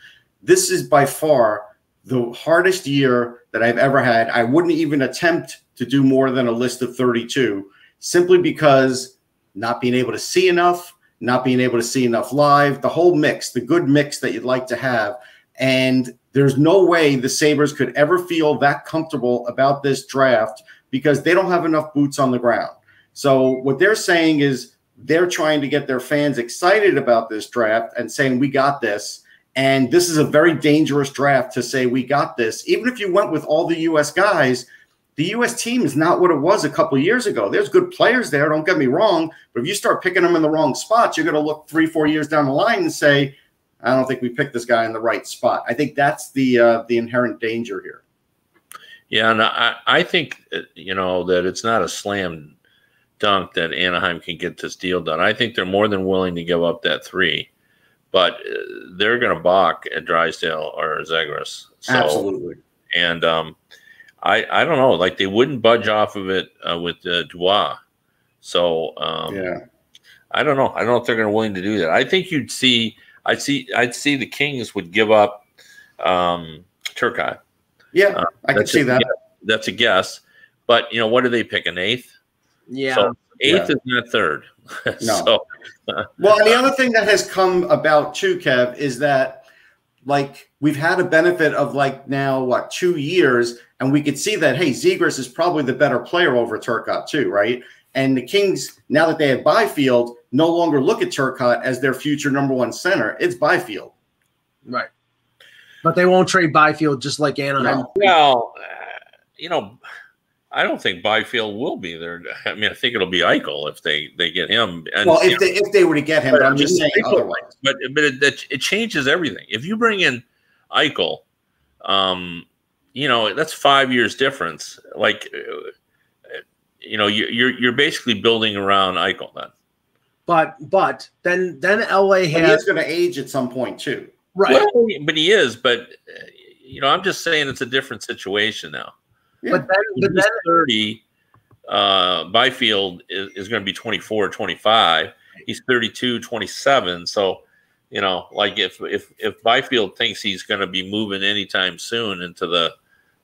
This is by far the hardest year that i've ever had. I wouldn't even attempt to do more than a list of 32 simply because not being able to see enough, not being able to see enough live, the whole mix, the good mix that you'd like to have. And there's no way the Sabres could ever feel that comfortable about this draft because they don't have enough boots on the ground. So what they're saying is they're trying to get their fans excited about this draft and saying, we got this. And this is a very dangerous draft to say we got this. Even if you went with all the US guys, the U.S. team is not what it was a couple years ago. There's good players there. Don't get me wrong, but if you start picking them in the wrong spots, you're going to look three, four years down the line and say, "I don't think we picked this guy in the right spot." I think that's the uh, the inherent danger here. Yeah, and I, I think uh, you know that it's not a slam dunk that Anaheim can get this deal done. I think they're more than willing to give up that three, but uh, they're going to balk at Drysdale or Zegras. So, Absolutely. And um, I I don't know. Like they wouldn't budge off of it uh, with uh, Dubois. So um, yeah, I don't know. I don't know if they're going to willing to do that. I think you'd see. I'd see. I'd see the Kings would give up um, Turcotte. Yeah, uh, I can see that. That's a guess. But you know, what do they pick? An eighth? Yeah. So eighth yeah. is not third. no. so, well, the other thing that has come about too, Kev, is that like we've had a benefit of like now what two years, and we could see that hey, Zegras is probably the better player over Turcotte too, right? And the Kings, now that they have Byfield, no longer look at Turcotte as their future number one center. It's Byfield. Right. But they won't trade Byfield just like Anaheim. No. Well, uh, you know, I don't think Byfield will be there. I mean, I think it'll be Eichel if they they get him. And, well, if they know, if they were to get him, but, but I'm just saying Eichel, otherwise. But but it, it changes everything. If you bring in Eichel, um, you know that's five years difference. Like, uh, you know, you, you're you're basically building around Eichel then. But but then then LA has but he's going to age at some point too, right? Well, but he is. But uh, you know, I'm just saying it's a different situation now. Yeah. But then, but then 30. Uh, Byfield is, is going to be 24 or 25. He's 32, 27. So, you know, like if if if Byfield thinks he's going to be moving anytime soon into the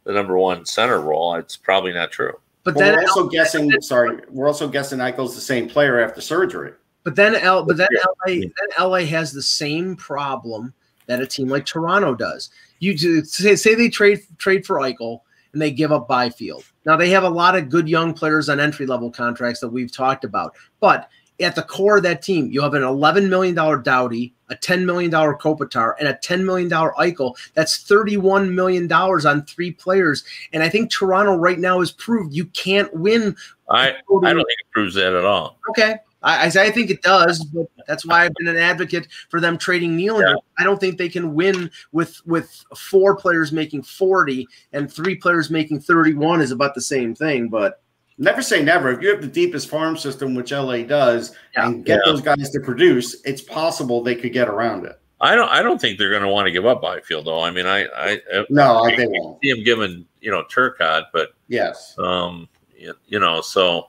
the number one center role, it's probably not true. But well, then we're also guessing. Sorry, we're also guessing Eichel's the same player after surgery. But then L, but then LA, then LA has the same problem that a team like Toronto does. You do, say, say they trade trade for Eichel and they give up Byfield. Now they have a lot of good young players on entry level contracts that we've talked about, but at the core of that team, you have an $11 million Doughty, a $10 million Kopitar, and a $10 million Eichel. That's $31 million on three players. And I think Toronto right now has proved you can't win. I, I don't think it proves that at all. Okay. I, I think it does, but that's why I've been an advocate for them trading Nylander. Yeah. I don't think they can win with with four players making forty and three players making thirty one is about the same thing. But never say never. If you have the deepest farm system, which LA does, yeah. and get yeah. those guys to produce, it's possible they could get around it. I don't. I don't think they're going to want to give up Byfield, though. I mean, I. I no, I, they won't. See him giving, you know, Turcotte, but yes, um, you, you know, so,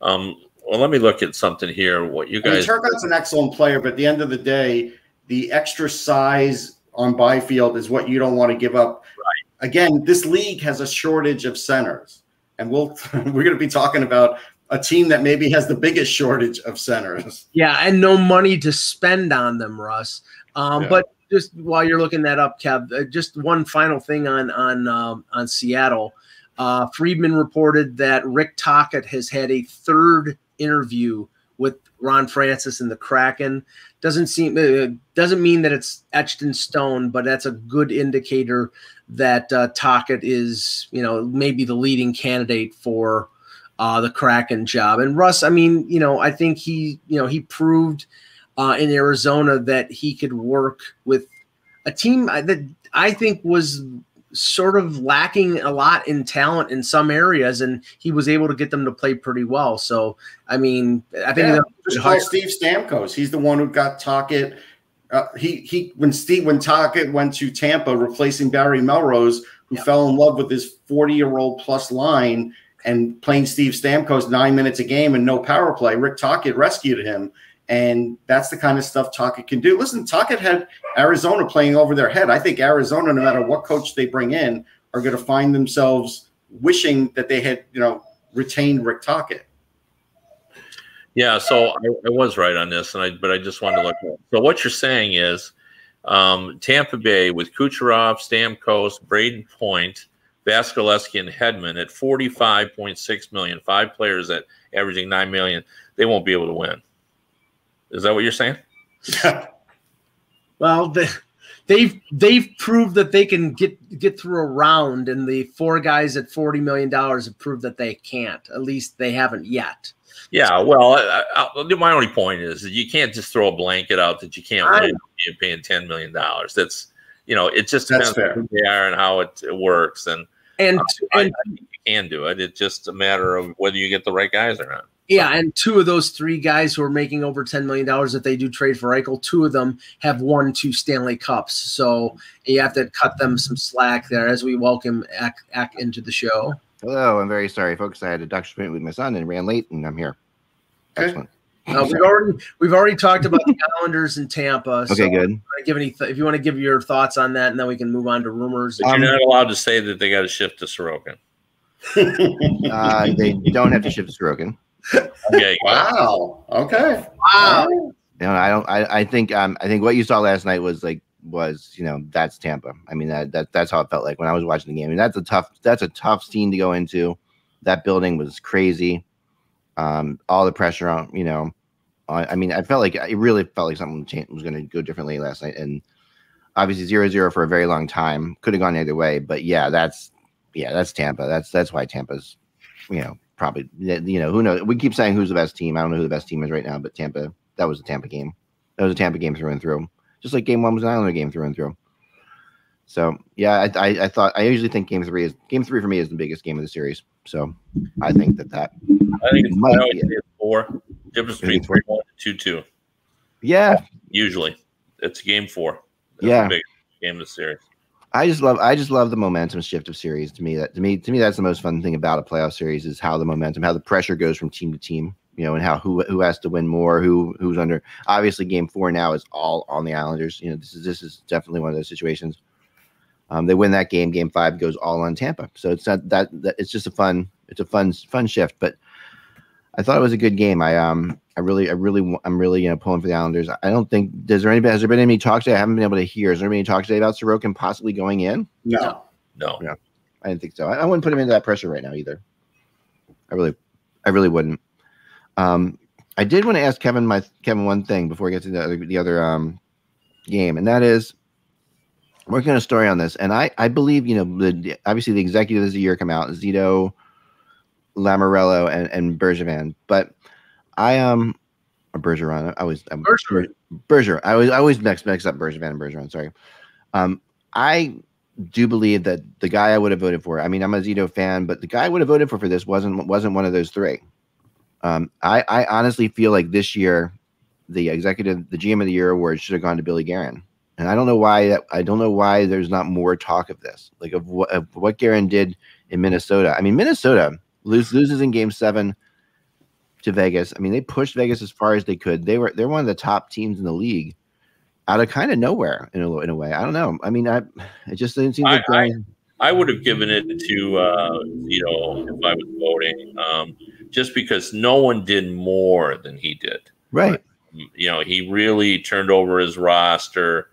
um, well, let me look at something here. What you guys? I mean, Turcotte's an excellent player, but at the end of the day, the extra size on Byfield is what you don't want to give up. Right. Again, this league has a shortage of centers. and we'll we're going to be talking about a team that maybe has the biggest shortage of centers. Yeah, and no money to spend on them, Russ. Um, yeah. But just while you're looking that up, Kev, uh, just one final thing on on um, on Seattle. Uh, Friedman reported that Rick Tocchet has had a third interview with Ron Francis and the Kraken. Doesn't seem uh, doesn't mean that it's etched in stone, but that's a good indicator that uh, Tocchet is, you know, maybe the leading candidate for uh, the Kraken job. And Russ, I mean, you know, I think he, you know, he proved uh, in Arizona that he could work with a team that I think was sort of lacking a lot in talent in some areas, and he was able to get them to play pretty well. So, I mean, I think yeah, just call Steve Stamkos. He's the one who got Tocchet. Uh, he he when Steve when Tocchet went to Tampa, replacing Barry Melrose, who yeah. fell in love with his forty year old plus line and playing Steve Stamkos nine minutes a game and no power play. Rick Tocchet rescued him. And that's the kind of stuff Tocchet can do. Listen, Tocchet had Arizona playing over their head. I think Arizona, no matter what coach they bring in, are going to find themselves wishing that they had, you know, retained Rick Tocchet. Yeah, so I, I, was right on this, and I but I just wanted to look. So what you're saying is, um, Tampa Bay with Kucherov, Stamkos, Brayden Point, Vasilevskiy and Hedman at 45.6 million, five players at averaging 9 million, they won't be able to win. Is that what you're saying? Yeah. well, the, they've they've proved that they can get get through a round, and the four guys at forty million dollars have proved that they can't. At least they haven't yet. Yeah, well, I, I, my only point is that you can't just throw a blanket out that you can't win. You're paying ten million dollars. That's you know, it just depends on who they are and how it, it works. And and, uh, and I, I you can do it. It's just a matter of whether you get the right guys or not. Yeah, and two of those three guys who are making over ten million dollars that they do trade for Eichel, two of them have won two Stanley Cups. So you have to cut them some slack there as we welcome Ack, Ack into the show. Hello, I'm very sorry, folks. I had a doctor's appointment with my son and ran late, and I'm here. Excellent. Uh, we've already we've already talked about the Islanders in Tampa. So okay, good. Give any th- if you want to give your thoughts on that, and then we can move on to rumors. But you're not allowed to say that they got to shift to Sorokin. uh, they don't have to shift to Sorokin. Okay. Wow. Okay. Wow. You know, I don't. I, I think. Um. I think what you saw last night was like was you know that's Tampa. I mean that that that's how it felt like when I was watching the game. I mean that's a tough that's a tough scene to go into. That building was crazy um, all the pressure on, you know, I, I mean, I felt like it really felt like something was going to go differently last night. And obviously zero zero for a very long time could have gone either way. But yeah, that's, yeah, that's Tampa. That's, that's why Tampa's, you know, probably, you know, who knows? We keep saying who's the best team. I don't know who the best team is right now, but Tampa, that was a Tampa game. That was a Tampa game through and through. Just like game one was an Islander game through and through. So yeah, I, I, I, thought I usually think game three is game three for me is the biggest game of the series. So I think that that I think it's, might be it. four. Difference between three one and two two. Yeah, usually it's game four. That's yeah, game of the series. I just love I just love the momentum shift of series. To me, that to me to me that's the most fun thing about a playoff series is how the momentum, how the pressure goes from team to team. You know, and how who who has to win more, who who's under. Obviously, game four now is all on the Islanders. You know, this is this is definitely one of those situations um, they win that game. Game five goes all on Tampa. So it's not that, that it's just a fun it's a fun fun shift. But I thought it was a good game. I um I really I really I'm really you know pulling for the Islanders. I don't think does there any has there been any talk today? I haven't been able to hear. Is there any talk today about Sorokin possibly going in? No, no, no. I didn't think so. I, I wouldn't put him into that pressure right now either. I really I really wouldn't. Um, I did want to ask Kevin my Kevin one thing before we get to the other, the other um game, and that is working on a story on this, and I I believe you know the obviously the executives of the year come out Zito, Lamoriello, and and Bergevin, but I um or Bergeron. I always I'm, Bergeron. Bergeron. I always I always mix mix up Bergevin and Bergeron. Sorry. Um, I do believe that the guy I would have voted for. I mean, I'm a Zito fan, but the guy I would have voted for for this wasn't wasn't one of those three. Um, I I honestly feel like this year, the executive, the GM of the year award should have gone to Billy Guerin. And I don't know why that I don't know why there's not more talk of this, like of what of what Guerin did in Minnesota. I mean, Minnesota lose, loses in Game Seven to Vegas. I mean, they pushed Vegas as far as they could. They were they're one of the top teams in the league, out of kind of nowhere in a in a way. I don't know. I mean, I it just didn't seem like I, I would have given it to uh, you know if I was voting, um, just because no one did more than he did. Right. You know, he really turned over his roster.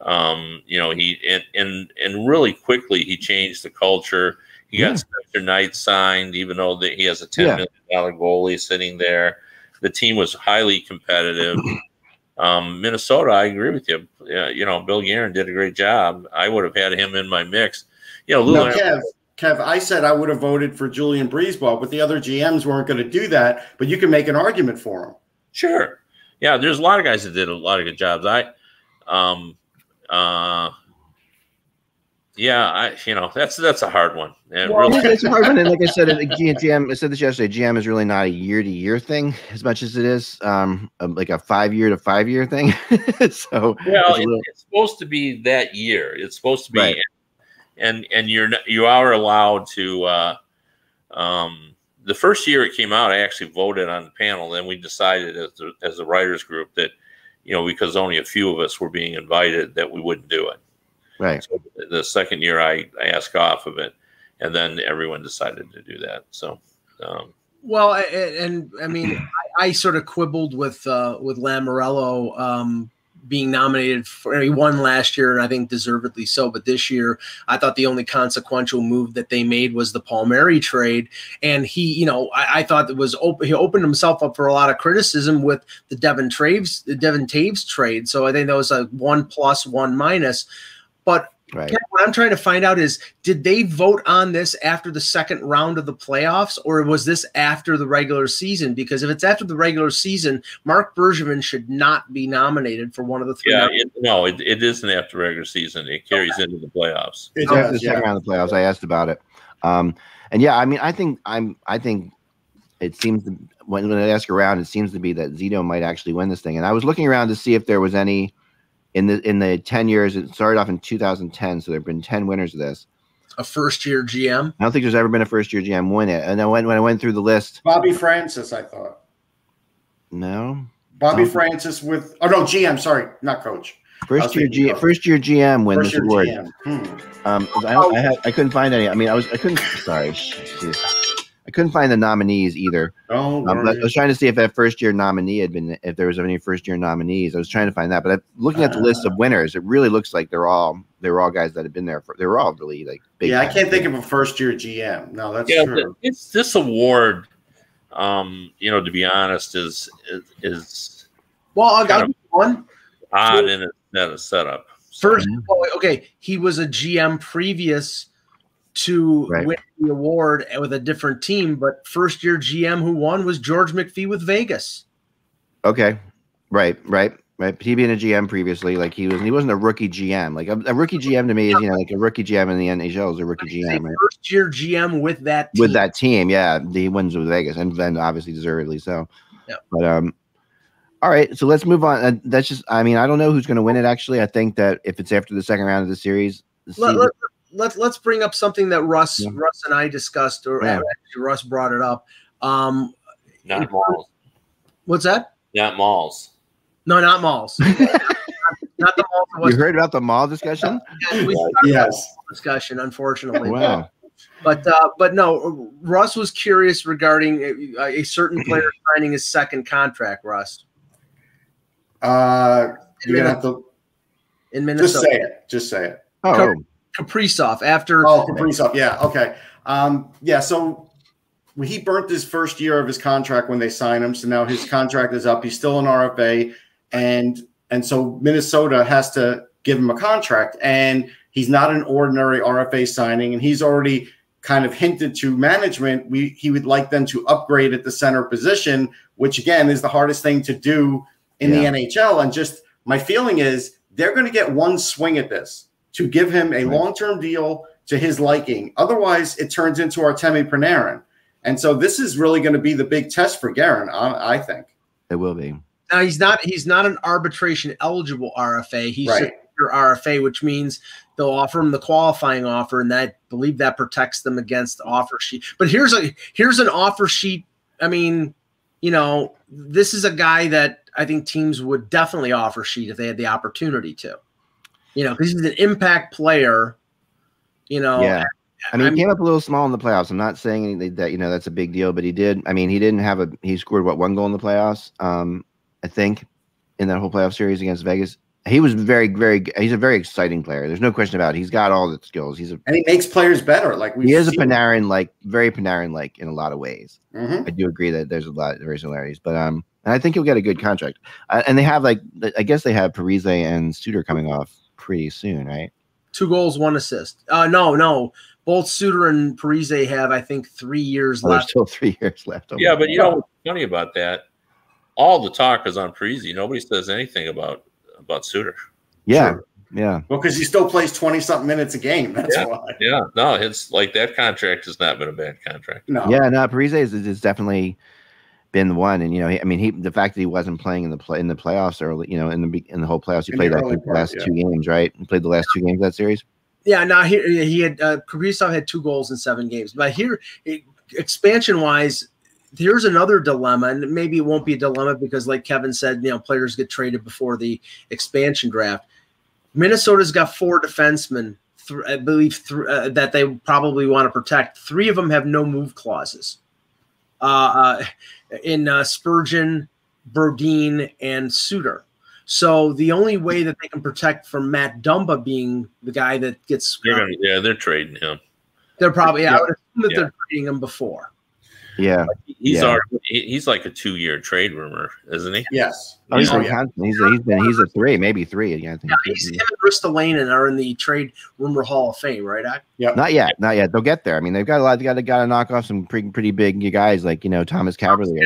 Um, you know, he and and and really quickly he changed the culture. Got Yeah. Spencer Knight signed, even though that he has a ten Yeah. million dollar goalie sitting there. The team was highly competitive. Um, Minnesota, I agree with you. Yeah, you know, Bill Guerin did a great job. I would have had him in my mix. You know, Lou No, Kev, Kev, I said I would have voted for Julien BriseBois, but the other GMs weren't going to do that. But you can make an argument for him. Sure. Yeah, there's a lot of guys that did a lot of good jobs. I, um, uh, yeah, I, you know, that's that's a hard one. And Well, really, it's a hard one. And like I said, GM, I said this yesterday, GM is really not a year to year thing as much as it is um, like a five year to five year thing. so, well, it's little- it's supposed to be that year. It's supposed to be, Right. and and you're not, you are allowed to. Uh, um, the first year it came out, I actually voted on the panel. Then we decided as the, as a writers group that, you know, because only a few of us were being invited, that we wouldn't do it. Right. So the second year I, I asked off of it, and then everyone decided to do that. So, um, Well, a- a- and, I mean, I, I sort of quibbled with uh, with Lamoriello um, being nominated for. He won last year, and I think deservedly so. But this year, I thought the only consequential move that they made was the Palmieri trade, and he, you know, I, I thought it was open. He opened himself up for a lot of criticism with the Devon Toews, the Devon Toews trade. So I think that was a one plus, one minus. But Right. Ken, what I'm trying to find out is did they vote on this after the second round of the playoffs or was this after the regular season? Because if it's after the regular season, Marc Bergevin should not be nominated for one of the three. yeah, it, no, it, it isn't after regular season. It carries into the playoffs. It After the does, second yeah. round of the playoffs, I asked about it. Um, and yeah, I mean, I think I'm, I think it seems to, when, when I ask around, it seems to be that Zito might actually win this thing. And I was looking around to see if there was any in the in the ten years. It started off in 2010, so there have been 10 winners of this. a first year GM. I don't think there's ever been a first year GM win it. And then when, when I went through the list, Bobby Francis, I thought. no, Bobby Oh. Francis with oh no GM, sorry, not coach. first year thinking G, first year GM win First this award. Hmm. Um, I, I, had, I couldn't find any. I mean, I was I couldn't. Sorry, jeez. I couldn't find the nominees either. Don't Um, worry. I was trying to see if that first year nominee had been, if there was any first year nominees. I was trying to find that, but I, looking at the list of winners, it really looks like they're all they were all guys that had been there for. They were all really like big. yeah, I can't think of a first year GM. No, that's yeah, true. it's this award. Um, you know, to be honest, is is, is Well, I got Kind I'll of- give one. odd in its set- setup. So, First, well, okay, he was a GM previous to Right. win the award with a different team, but first year GM who won was George McPhee with Vegas. Okay, right, right, right. He being a GM previously, like he was, he wasn't a rookie GM. Like a, a rookie GM to me is, you know, like a rookie GM in the NHL is a rookie GM, right? First year GM with that team. with that team. Yeah, he wins with Vegas, and then obviously deservedly so. Yeah. But um, all right, so let's move on. That's just, I mean, I don't know who's going to win it. Actually, I think that if it's after the second round of the series, the let, let, let, let's bring up something that Russ Yeah. Russ and I discussed, or Yeah. actually Russ brought it up. Um, not malls, what's that? not malls. No, not malls. not the malls. that you was- heard about the mall discussion? we Yes. the discussion, unfortunately. Wow. But uh, but no, Russ was curious regarding a, a certain player signing his second contract. Russ Uh, in, you're gonna Minnesota, have to in just say it. Just say it. Oh, Kaprizov after Oh, Kaprizov. Yeah. Okay. Um, yeah. So he burnt his first year of his contract when they signed him. So now his contract is up. He's still an RFA, and and so Minnesota has to give him a contract, and he's not an ordinary RFA signing, and he's already kind of hinted to management we he would like them to upgrade at the center position, which again is the hardest thing to do in Yeah. the NHL. And just my feeling is they're going to get one swing at this to give him a Right. long-term deal to his liking. Otherwise, it turns into Artemi Panarin. And so this is really going to be the big test for Guerin, I, I think. it will be. now he's not he's not an arbitration eligible RFA. He's Right. your RFA, which means they'll offer him the qualifying offer, and that I believe that protects them against the offer sheet. But here's a here's an offer sheet. I mean, you know, this is a guy that I think teams would definitely offer sheet if they had the opportunity to. You know, because he's an impact player. You know, Yeah. I mean, I'm- he came up a little small in the playoffs. I'm not saying anything that you know that's a big deal, but he did. I mean, he didn't have a. He scored what one goal in the playoffs, um, I think, in that whole playoff series against Vegas. He was very, very. He's a very exciting player. There's no question about it. He's got all the skills. He's a. and he makes players better. Like we He is a Panarin like, very Panarin like in a lot of ways. hmm I do agree that there's a lot of very similarities, but um, and I think he'll get a good contract. Uh, and they have like, I guess they have Parise and Suter coming off pretty soon, right? two goals, one assist. Uh, no, no. Both Suter and Parise have, I think, three years Well, there's left. still three years left. Oh Yeah, my but you God. know what's funny about that? All the talk is on Parise. Nobody says anything about about Suter. yeah, Sure. yeah. Well, because he still plays twenty something minutes a game. That's Yeah. why. Yeah, no, it's like that contract has not been a bad contract. No. Yeah, no, Parise is, is definitely been the one, and you know, he, I mean, he the fact that he wasn't playing in the play in the playoffs early, you know, in the in the whole playoffs, he In played the that the part, last yeah. two games, right? He played the last two games of that series. Yeah, now he he had uh, Kaprizov had two goals in seven games, but here expansion wise, here's another dilemma, and maybe it won't be a dilemma because, like Kevin said, you know, players get traded before the expansion draft. Minnesota's got four defensemen, th- I believe, th- uh, that they probably want to protect. Three of them have no move clauses. Uh, uh, in uh, Spurgeon, Brodin, and Suter. So the only way that they can protect from Matt Dumba being the guy that gets They're gonna, yeah, they're trading him. they're probably yeah, I would assume that Yeah. they're trading him before. Yeah, He's Yeah. already he's like a two year trade rumor, isn't he? Yes. oh, he's, oh, Yeah. been constant. he's a, he's been he's a three, maybe three. Yeah, I think. Yeah, he's, him and Ristolainen are in the trade rumor Hall of Fame, right? Ak? Not yet, not yet. They'll get there. I mean, they've got a lot. They got to got to knock off some pretty pretty big guys like you know Thomas Cavalier.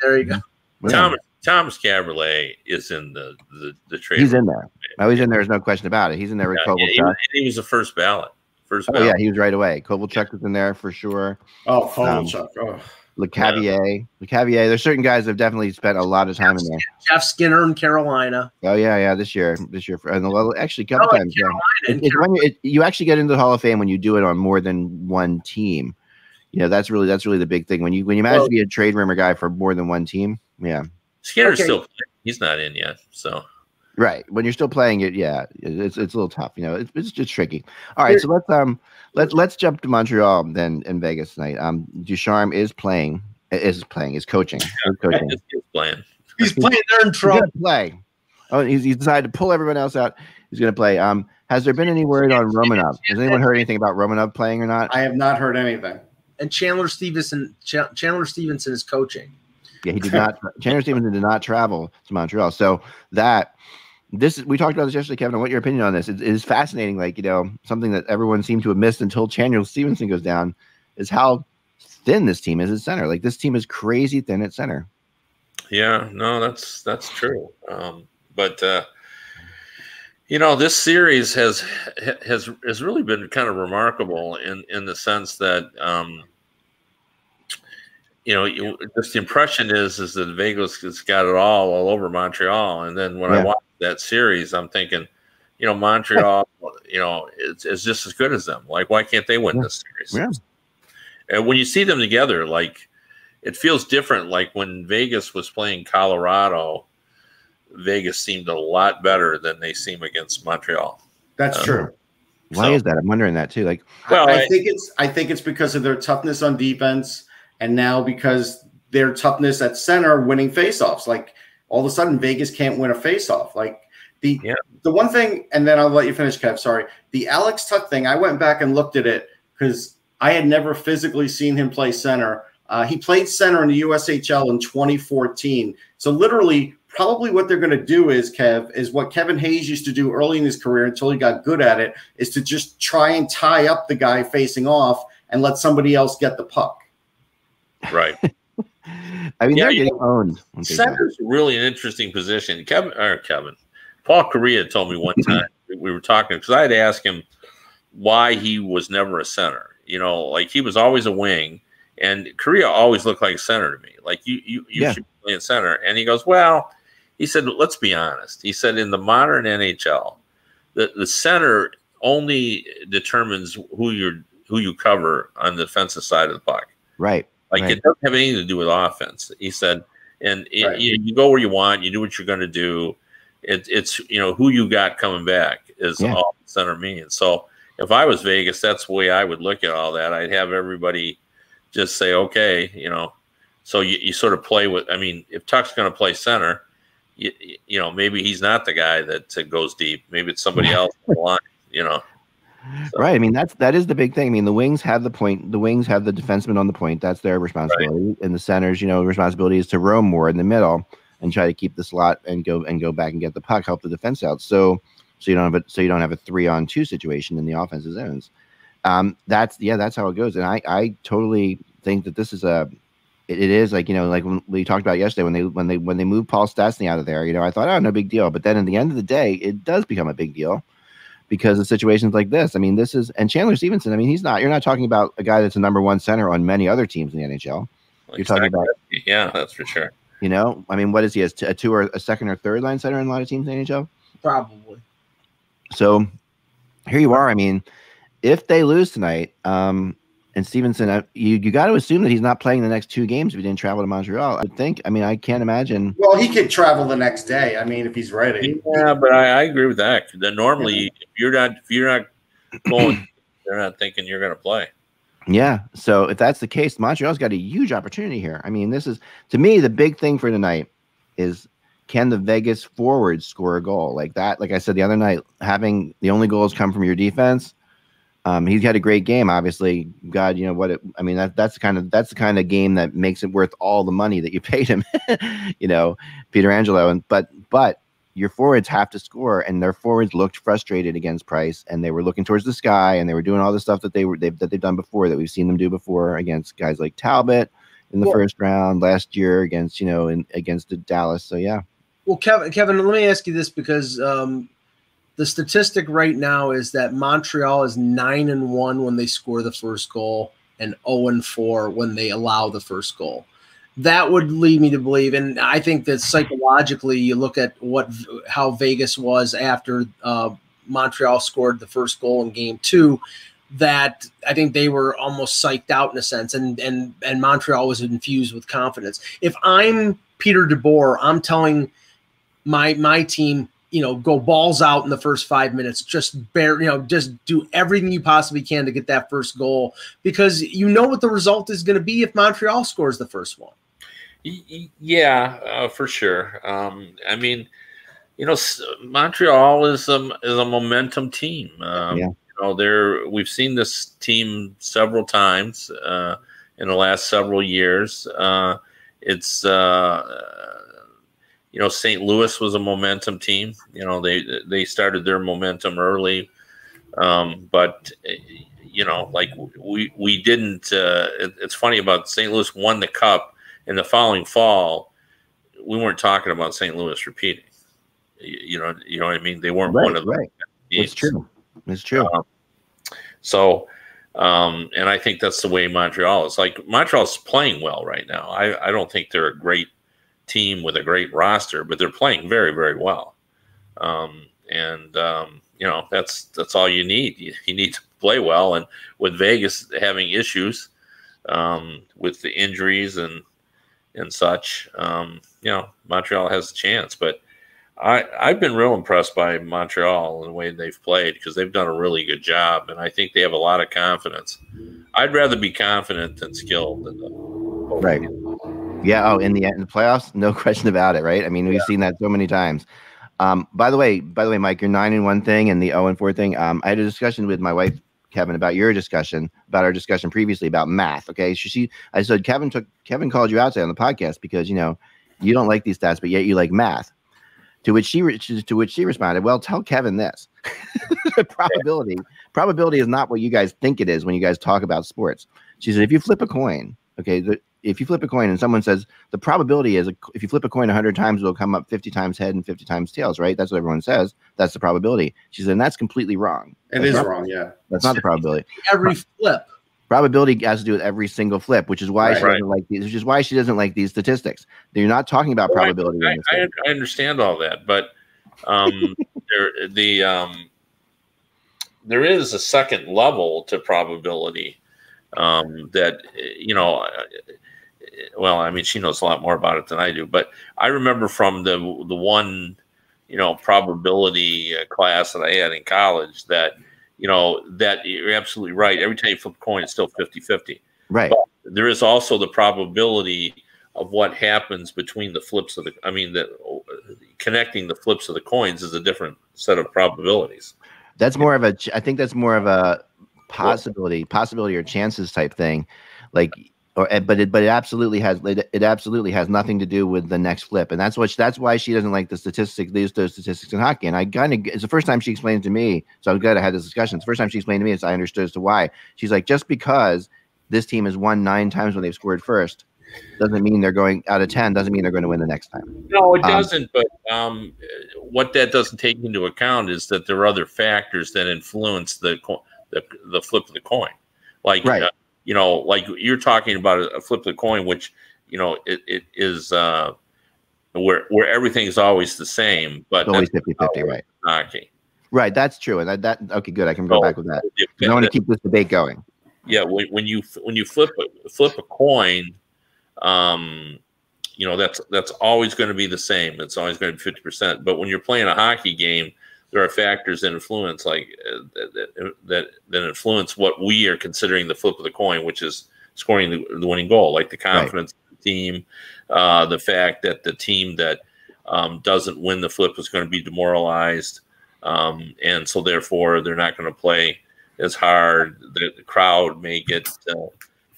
There you go. Yeah. Thomas Thomas Kaberle is in the the, the trade. He's in there. Oh, he's in there. There's no question about it. He's in there with Yeah, yeah, Kovalchuk. he, he was the first ballot. First Oh ballot. yeah, he was right away. Kovalchuk was in there for sure. Oh, um, Kovalchuk. oh. Le Cavier, Le Cavier. There's certain guys that have definitely spent a lot of time in there. Jeff Skinner in Carolina. Oh yeah, yeah. This year, this year, and well, actually, a couple Oh, times. Yeah. And It- it's when you, it, you actually get into the Hall of Fame when you do it on more than one team. You know, that's really that's really the big thing. When you when you manage Well- to be a trade rumor guy for more than one team, yeah, Skinner's Okay. still he's not in yet. So right. When you're still playing it, yeah, it's it's a little tough. You know, it's it's just tricky. All right, so let's um let's let's jump to Montreal then in Vegas tonight. Um, Ducharme is playing, is playing, is coaching, is coaching. he's he's playing. he's playing there in trouble. gonna play. Oh, he's, he's decided to pull everyone else out. He's gonna play. Um, has there been any word on Romanov? Has anyone heard anything about Romanov playing or not? I have not heard anything. And Chandler Stephenson Ch- Chandler Stephenson is coaching. Yeah, he did not. Chandler Stephenson did not travel to Montreal. So that this is we talked about this yesterday, Kevin. What your opinion on this? It, it is fascinating. Like you know, something that everyone seemed to have missed until Chandler Stephenson goes down is how thin this team is at center. Like this team is crazy thin at center. Yeah, no, that's that's true. Um, but uh, you know, this series has has has really been kind of remarkable in in the sense that um, you know, you, just the impression is is that Vegas has got it all all over Montreal, and then when I watch that series, I'm thinking, you know, Montreal, you know, it's, it's just as good as them. Like, why can't they win Yeah. this series? Yeah. And when you see them together, like it feels different. Like when Vegas was playing Colorado, Vegas seemed a lot better than they seem against Montreal. That's Uh, true. Why So- is that? I'm wondering that too. Like, Well, I I- think it's I think it's because of their toughness on defense, and now because their toughness at center, winning faceoffs. Like all of a sudden, Vegas can't win a faceoff. Like the Yeah. the one thing, and then I'll let you finish, Kev. Sorry, the Alex Tuch thing. I went back and looked at it because I had never physically seen him play center. Uh, he played center in the USHL in 2014. So literally, probably what they're going to do is Kev is what Kevin Hayes used to do early in his career until he got good at it is to just try and tie up the guy facing off and let somebody else get the puck. Right. I mean, Yeah, they're getting owned. on big guys. Center's really an interesting position. Kevin or Kevin, Paul Kariya told me one mm-hmm. time we were talking because I had asked him why he was never a center. You know, like he was always a wing, and Kariya always looked like a center to me. Like you, you, you Yeah. should be playing center. And he goes, well, he said, let's be honest. He said in the modern NHL, the the center only determines who you who you cover on the defensive side of the puck. Right. Like Right. it doesn't have anything to do with offense. He said, and it, Right. you, you go where you want, you do what you're going to do. It, it's you know who you got coming back is Yeah. all center means. So if I was Vegas, that's the way I would look at all that. I'd have everybody just say, okay, you know. So you, you sort of play with. I mean, if Tuch's going to play center, you, you know, maybe he's not the guy that goes deep. Maybe it's somebody else on the line. You know. So. Right. I mean, that's that is the big thing. I mean, the wings have the point. The wings have the defenseman on the point. That's their responsibility. Right. And the centers, you know, responsibility is to roam more in the middle and try to keep the slot and go and go back and get the puck, help the defense out. So, so you don't have a so you don't have a three on two situation in the offensive zones. Um, that's yeah, that's how it goes. And I I totally think that this is a it, it is like you know like when we talked about yesterday when they when they when they moved Paul Stastny out of there. You know, I thought oh no big deal, but then at the end of the day, it does become a big deal because of situations like this. I mean, this is and Chandler Stephenson. I mean, he's not. You're not talking about a guy that's a number one center on many other teams in the NHL. You're exactly. talking about yeah, that's for sure. You know, I mean, what is he? A two or a second or third line center in a lot of teams in the NHL? Probably. So here you are. I mean, if they lose tonight, um, and Stephenson, uh, you you got to assume that he's not playing the next two games if he didn't travel to Montreal. I think. I mean, I can't imagine. Well, he could travel the next day. I mean, if he's ready. Yeah, but I, I agree with that. Then normally, if you're not if you're not going, they're not thinking you're going to play. Yeah. So if that's the case, Montreal's got a huge opportunity here. I mean, this is to me the big thing for tonight is can the Vegas forwards score a goal like that? Like I said the other night, having the only goals come from your defense um, he's had a great game. Obviously, God, you know what? It, I mean, that that's the kind of that's the kind of game that makes it worth all the money that you paid him. you know, Pietrangelo, And but but your forwards have to score, and their forwards looked frustrated against Price, and they were looking towards the sky, and they were doing all the stuff that they were they've, that they've done before that we've seen them do before against guys like Talbot in the well, first round last year against you know in against Dallas. So yeah. Well, Kevin, Kevin, let me ask you this because um, the statistic right now is that Montreal is nine and one when they score the first goal and 0 and 4 when they allow the first goal. That would lead me to believe, and I think that psychologically, you look at what how Vegas was after uh, Montreal scored the first goal in Game Two. That I think they were almost psyched out in a sense, and and and Montreal was infused with confidence. If I'm Peter DeBoer, I'm telling my my team you know, go balls out in the first five minutes. Just bear, you know, just do everything you possibly can to get that first goal because you know what the result is going to be if Montreal scores the first one. Yeah, uh, for sure. Um, I mean, you know, Montreal is a is a momentum team. Um, yeah. You know, they're we've seen this team several times uh, in the last several years. Uh, it's uh, you know, St. Louis was a momentum team. You know, they they started their momentum early, um, but you know, like we we didn't. Uh, it, it's funny about St. Louis won the cup in the following fall. We weren't talking about St. Louis repeating. You, you know, you know what I mean. They weren't right, one of them. Right. It's true. It's true. Um, so. Um, and I think that's the way Montreal is. Like Montreal's playing well right now. I, I don't think they're a great team with a great roster, but they're playing very, very well. Um, and um, you know that's that's all you need. You, you, need to play well. And with Vegas having issues um, with the injuries and and such, um, you know Montreal has a chance. But I I've been real impressed by Montreal and the way they've played because they've done a really good job, and I think they have a lot of confidence. I'd rather be confident than skilled. Right. Yeah. Oh, in the in the playoffs, no question about it. Right. I mean, we've yeah. seen that so many times. Um, by the way, by the way, Mike, you're nine and one thing and the zero and four thing. Um, I had a discussion with my wife, Kevin, about your discussion about our discussion previously about math. Okay, she, she I said Kevin took Kevin called you out today on the podcast because you know you don't like these stats, but yet you like math. To which she to which she responded, "Well, tell Kevin this: probability probability is not what you guys think it is when you guys talk about sports." She said, "If you flip a coin, okay, the, if you flip a coin and someone says the probability is if you flip a coin 100 times it'll come up 50 times head and 50 times tails right? That's what everyone says. That's the probability. She said and that's completely wrong. It that's is wrong yeah. That's not the probability. Every flip. Probability has to do with every single flip which is why right, she doesn't like these which is why she doesn't like these statistics. You're not talking about well, probability I, I, I, understand all that but um there the um there is a second level to probability um, that you know well, I mean, she knows a lot more about it than I do, but I remember from the the one, you know, probability uh, class that I had in college that you know, that you're absolutely right. Every time you flip a coin, it's still 50 50. Right. But there is also the probability of what happens between the flips of the, I mean, the connecting the flips of the coins is a different set of probabilities. That's more of a, I think that's more of a possibility, possibility or chances type thing. Like, or eh, but it but it absolutely has it, it absolutely has nothing to do with the next flip. And that's what that's why she doesn't like the statistics these those statistics in hockey. And i kind of it's the first time she explained to me so i'm glad i had this discussion. It's the first time she explained to me as i understood as to why. She's like just because this team has won nine times when they've scored first doesn't mean they're going out of 10 doesn't mean they're going to win the next time. No it doesn't um, but um, what that doesn't take into account is that there are other factors that influence the the, the flip of the coin. Like right. Uh, you know, like you're talking about a, flip of the coin, which you know it, it is uh, where where everything is always the same, but always 50 50, right? Hockey. Right, that's true, and that, that okay, good. I can go so, back with that. I want to keep this debate going. Yeah, when, when you when you flip a, flip a coin, um, you know that's that's always going to be the same. It's always going to be fifty percent. But when you're playing a hockey game, there are factors that influence like uh, that, that that influence what we are considering the flip of the coin, which is scoring the, the winning goal, like the confidence right. of the team, uh, the fact that the team that um, doesn't win the flip is going to be demoralized, um, and so therefore they're not going to play as hard. The, the crowd may get uh,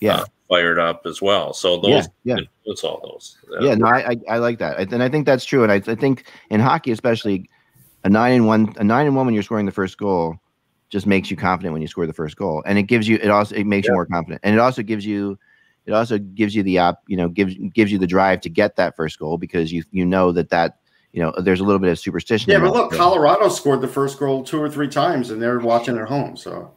yeah. Uh, fired up as well. So those yeah, yeah. influence all those. Yeah, no, I, I, I like that, and I think that's true. And I, I think in hockey, especially a nine and one, a nine and one when you're scoring the first goal just makes you confident when you score the first goal, and it gives you it also it makes yeah. you more confident, and it also gives you it also gives you the op you know gives gives you the drive to get that first goal because you you know that that you know there's a little bit of superstition. Yeah, but look, Colorado scored the first goal two or three times, and they're watching at home, so.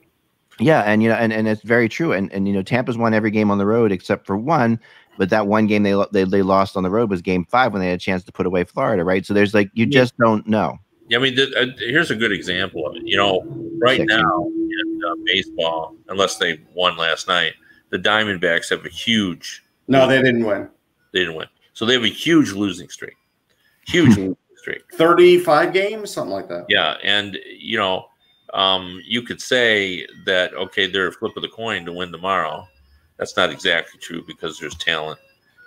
Yeah, and you know, and, and it's very true. And and you know, Tampa's won every game on the road except for one, but that one game they they they lost on the road was Game Five when they had a chance to put away Florida, right? So there's like you just don't know. Yeah, I mean, th- uh, here's a good example of it. You know, right now in uh, baseball, unless they won last night, the Diamondbacks have a huge. No, they didn't win. They didn't win. So they have a huge losing streak. Huge losing streak. 35 games, something like that. Yeah. And, you know, um, you could say that, okay, they're a flip of the coin to win tomorrow. That's not exactly true because there's talent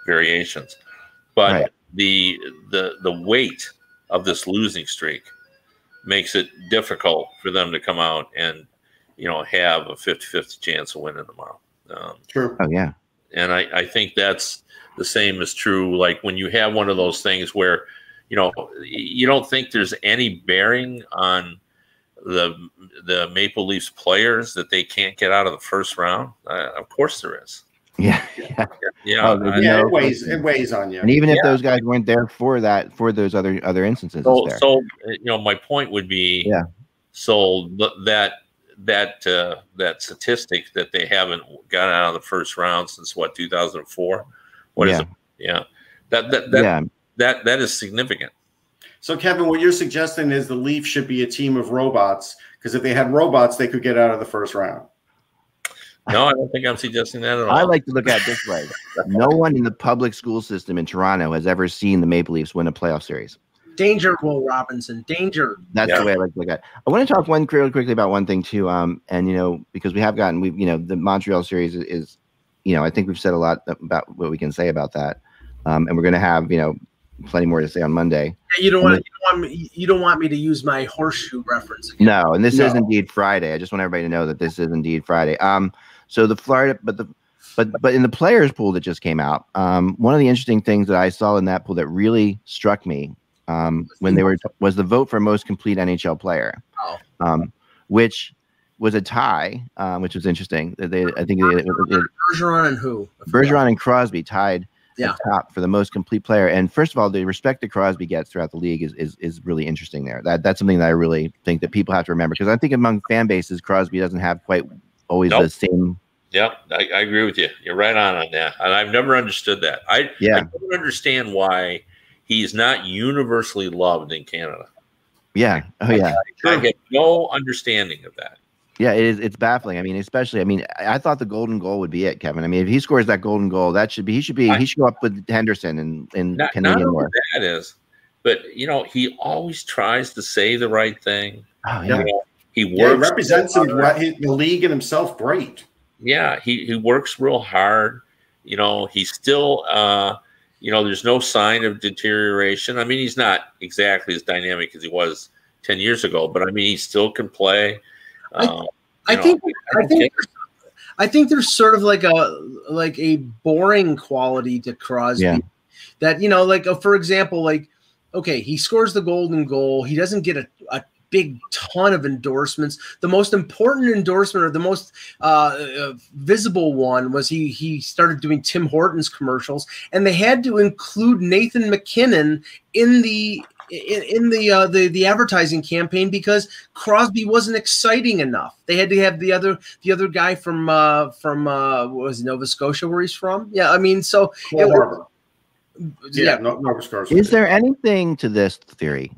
variations. But right. the the the weight of this losing streak makes it difficult for them to come out and you know have a 50-50 chance of winning tomorrow um, True. Oh yeah. And I, I think that's the same is true. Like when you have one of those things where, you know, you don't think there's any bearing on the the Maple Leafs players that they can't get out of the first round. Uh, of course there is. Yeah, yeah, yeah. Oh, yeah it weighs it weighs on you. And even if yeah. those guys weren't there for that, for those other other instances, so, so you know, my point would be, yeah. So that that uh, that statistic that they haven't got out of the first round since what 2004. What yeah. is it? Yeah, that that that, yeah. that that is significant. So, Kevin, what you're suggesting is the Leafs should be a team of robots because if they had robots, they could get out of the first round. No, I don't think I'm suggesting that at all. I like to look at it this way: no one in the public school system in Toronto has ever seen the Maple Leafs win a playoff series. Danger, Will Robinson. Danger. That's yeah. the way I like to look at. It. I want to talk one real quickly about one thing too. Um, and you know, because we have gotten, we you know, the Montreal series is, is, you know, I think we've said a lot about what we can say about that. Um, and we're going to have, you know, plenty more to say on Monday. Yeah, you don't want you don't want me, you don't want me to use my horseshoe reference. Again. No, and this no. is indeed Friday. I just want everybody to know that this is indeed Friday. Um, so the Florida, but the but but in the players pool that just came out, um, one of the interesting things that I saw in that pool that really struck me um, when they were was the vote for most complete NHL player, oh. um, which was a tie, um, which was interesting. They, I think they, Bergeron and who Bergeron and Crosby tied yeah. top for the most complete player. And first of all, the respect that Crosby gets throughout the league is is, is really interesting. There, that that's something that I really think that people have to remember because I think among fan bases, Crosby doesn't have quite always nope. the same. Yeah, I, I, agree with you. You're right on on that, and I've never understood that. I yeah, I don't understand why he's not universally loved in Canada. Yeah. Oh yeah. I, I get no understanding of that. Yeah, it is. It's baffling. I mean, especially. I mean, I, I, thought the golden goal would be it, Kevin. I mean, if he scores that golden goal, that should be. He should be. I, he should go up with Henderson and in not, Canadian not That is, but you know, he always tries to say the right thing. Oh yeah. You know, He Yeah, he represents him, the league and himself great. yeah, he, he works real hard. You know, he's still, uh, you know, there's no sign of deterioration. I mean, he's not exactly as dynamic as he was 10 years ago, but I mean, he still can play. I- Um, I know, think I don't think. I think there's sort of like a like a boring quality to Crosby. Yeah. That you know, like uh, for example, like okay, he scores the golden goal. He doesn't get a, a big ton of endorsements. The most important endorsement or the most uh, uh, visible one was he he started doing Tim Hortons commercials, and they had to include Nathan MacKinnon in the in, in the uh, the the advertising campaign because Crosby wasn't exciting enough. They had to have the other the other guy from uh, from uh, what was it, Nova Scotia where he's from. Yeah, I mean, so Paul it- Harbor. yeah, Yeah, Nova Scotia. Is there anything to this theory?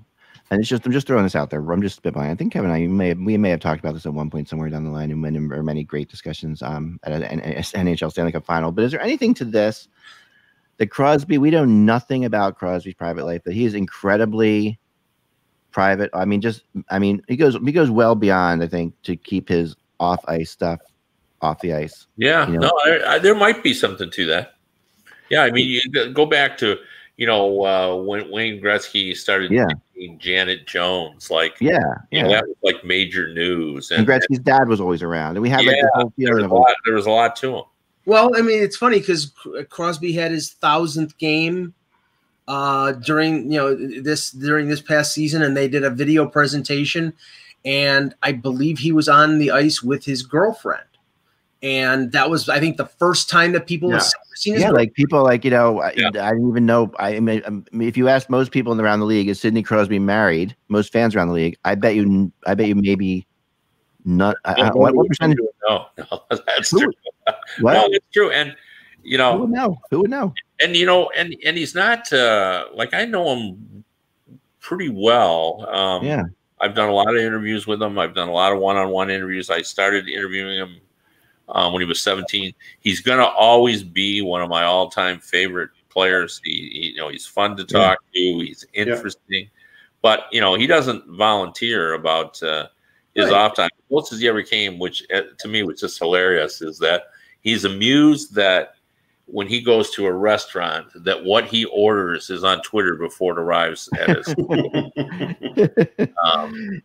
And it's just I'm just throwing this out there. I'm just spitballing. I think Kevin and I may have, we may have talked about this at one point somewhere down the line in many, or many great discussions um, at an NHL Stanley Cup final. But is there anything to this that Crosby? We know nothing about Crosby's private life, but he is incredibly private. I mean, just I mean, he goes he goes well beyond I think to keep his off ice stuff off the ice. Yeah, you know? no, I, I, there might be something to that. Yeah, I mean, you go back to you know uh, when Wayne Gretzky started Yeah. dating Janet Jones, like Yeah, you yeah. know, that was like major news, and and, Gretzky's dad was always around, and we had like the whole there feeling was of a lot. There was a lot to him. Well, I mean, it's funny because Crosby had his thousandth game uh, during you know this during this past season, and they did a video presentation, and I believe he was on the ice with his girlfriend, and that was I think the first time that people Yeah. have seen his yeah, like people like you know, I, Yeah. I didn't even know. I mean, um, if you ask most people in around the league, is Sidney Crosby married? Most fans around the league, I bet you, I bet you maybe not. I, I, what, what percentage? No, no, that's Who- true. What? No, it's true, and you know Who would know? Who would know? and you know, and and he's not uh, like I know him pretty well. Um, Yeah, I've done a lot of interviews with him. I've done a lot of one-on-one interviews. I started interviewing him um, when he was 17. He's going to always be one of my all-time favorite players. He, he- you know, he's fun to talk to. He's interesting, but you know, he doesn't volunteer about uh, his Right. off time. The closest he ever came, which uh, to me was just hilarious, is that he's amused that when he goes to a restaurant, that what he orders is on Twitter before it arrives at his um,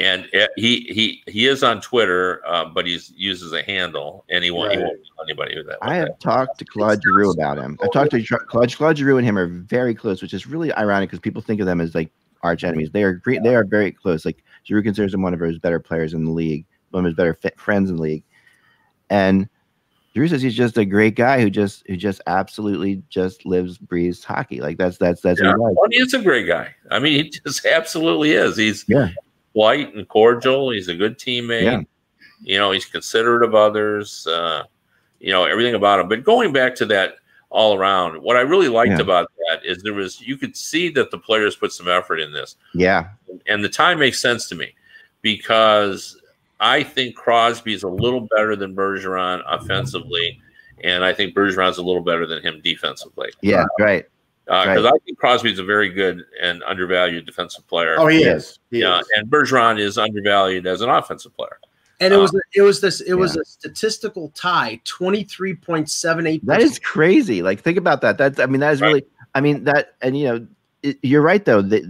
and uh, he he he is on Twitter, uh, but he uses a handle, and he won't, he won't tell anybody with that. I have talked to Claude Giroux about him. I talked to Claude. Claude Giroux and him are very close, which is really ironic because people think of them as like arch enemies. They are great. They are very close. Like Giroux considers him one of his better players in the league, one of his better fi- friends in the league, and Giroux says he's just a great guy who just who just absolutely just lives breathes hockey. Like that's that's that's Yeah. what he. Well, he is a great guy. I mean, he just absolutely is. He's Yeah. Polite and cordial. He's a good teammate. Yeah. You know, he's considerate of others. Uh, you know, everything about him. But going back to that all around, what I really liked Yeah. about that is there was you could see that the players put some effort in this. Yeah, and the time makes sense to me because I think Crosby's a little better than Bergeron offensively, and I think Bergeron's a little better than him defensively. yeah, right. Because Right. I think Crosby's a very good and undervalued defensive player. oh, he Yeah. is. He yeah, is. and Bergeron is undervalued as an offensive player. and it Uh, was it was this it was a statistical tie twenty three point seven eight. That is crazy. Like think about that. That's I mean that is Right. really. I mean that and you know it, you're right though. That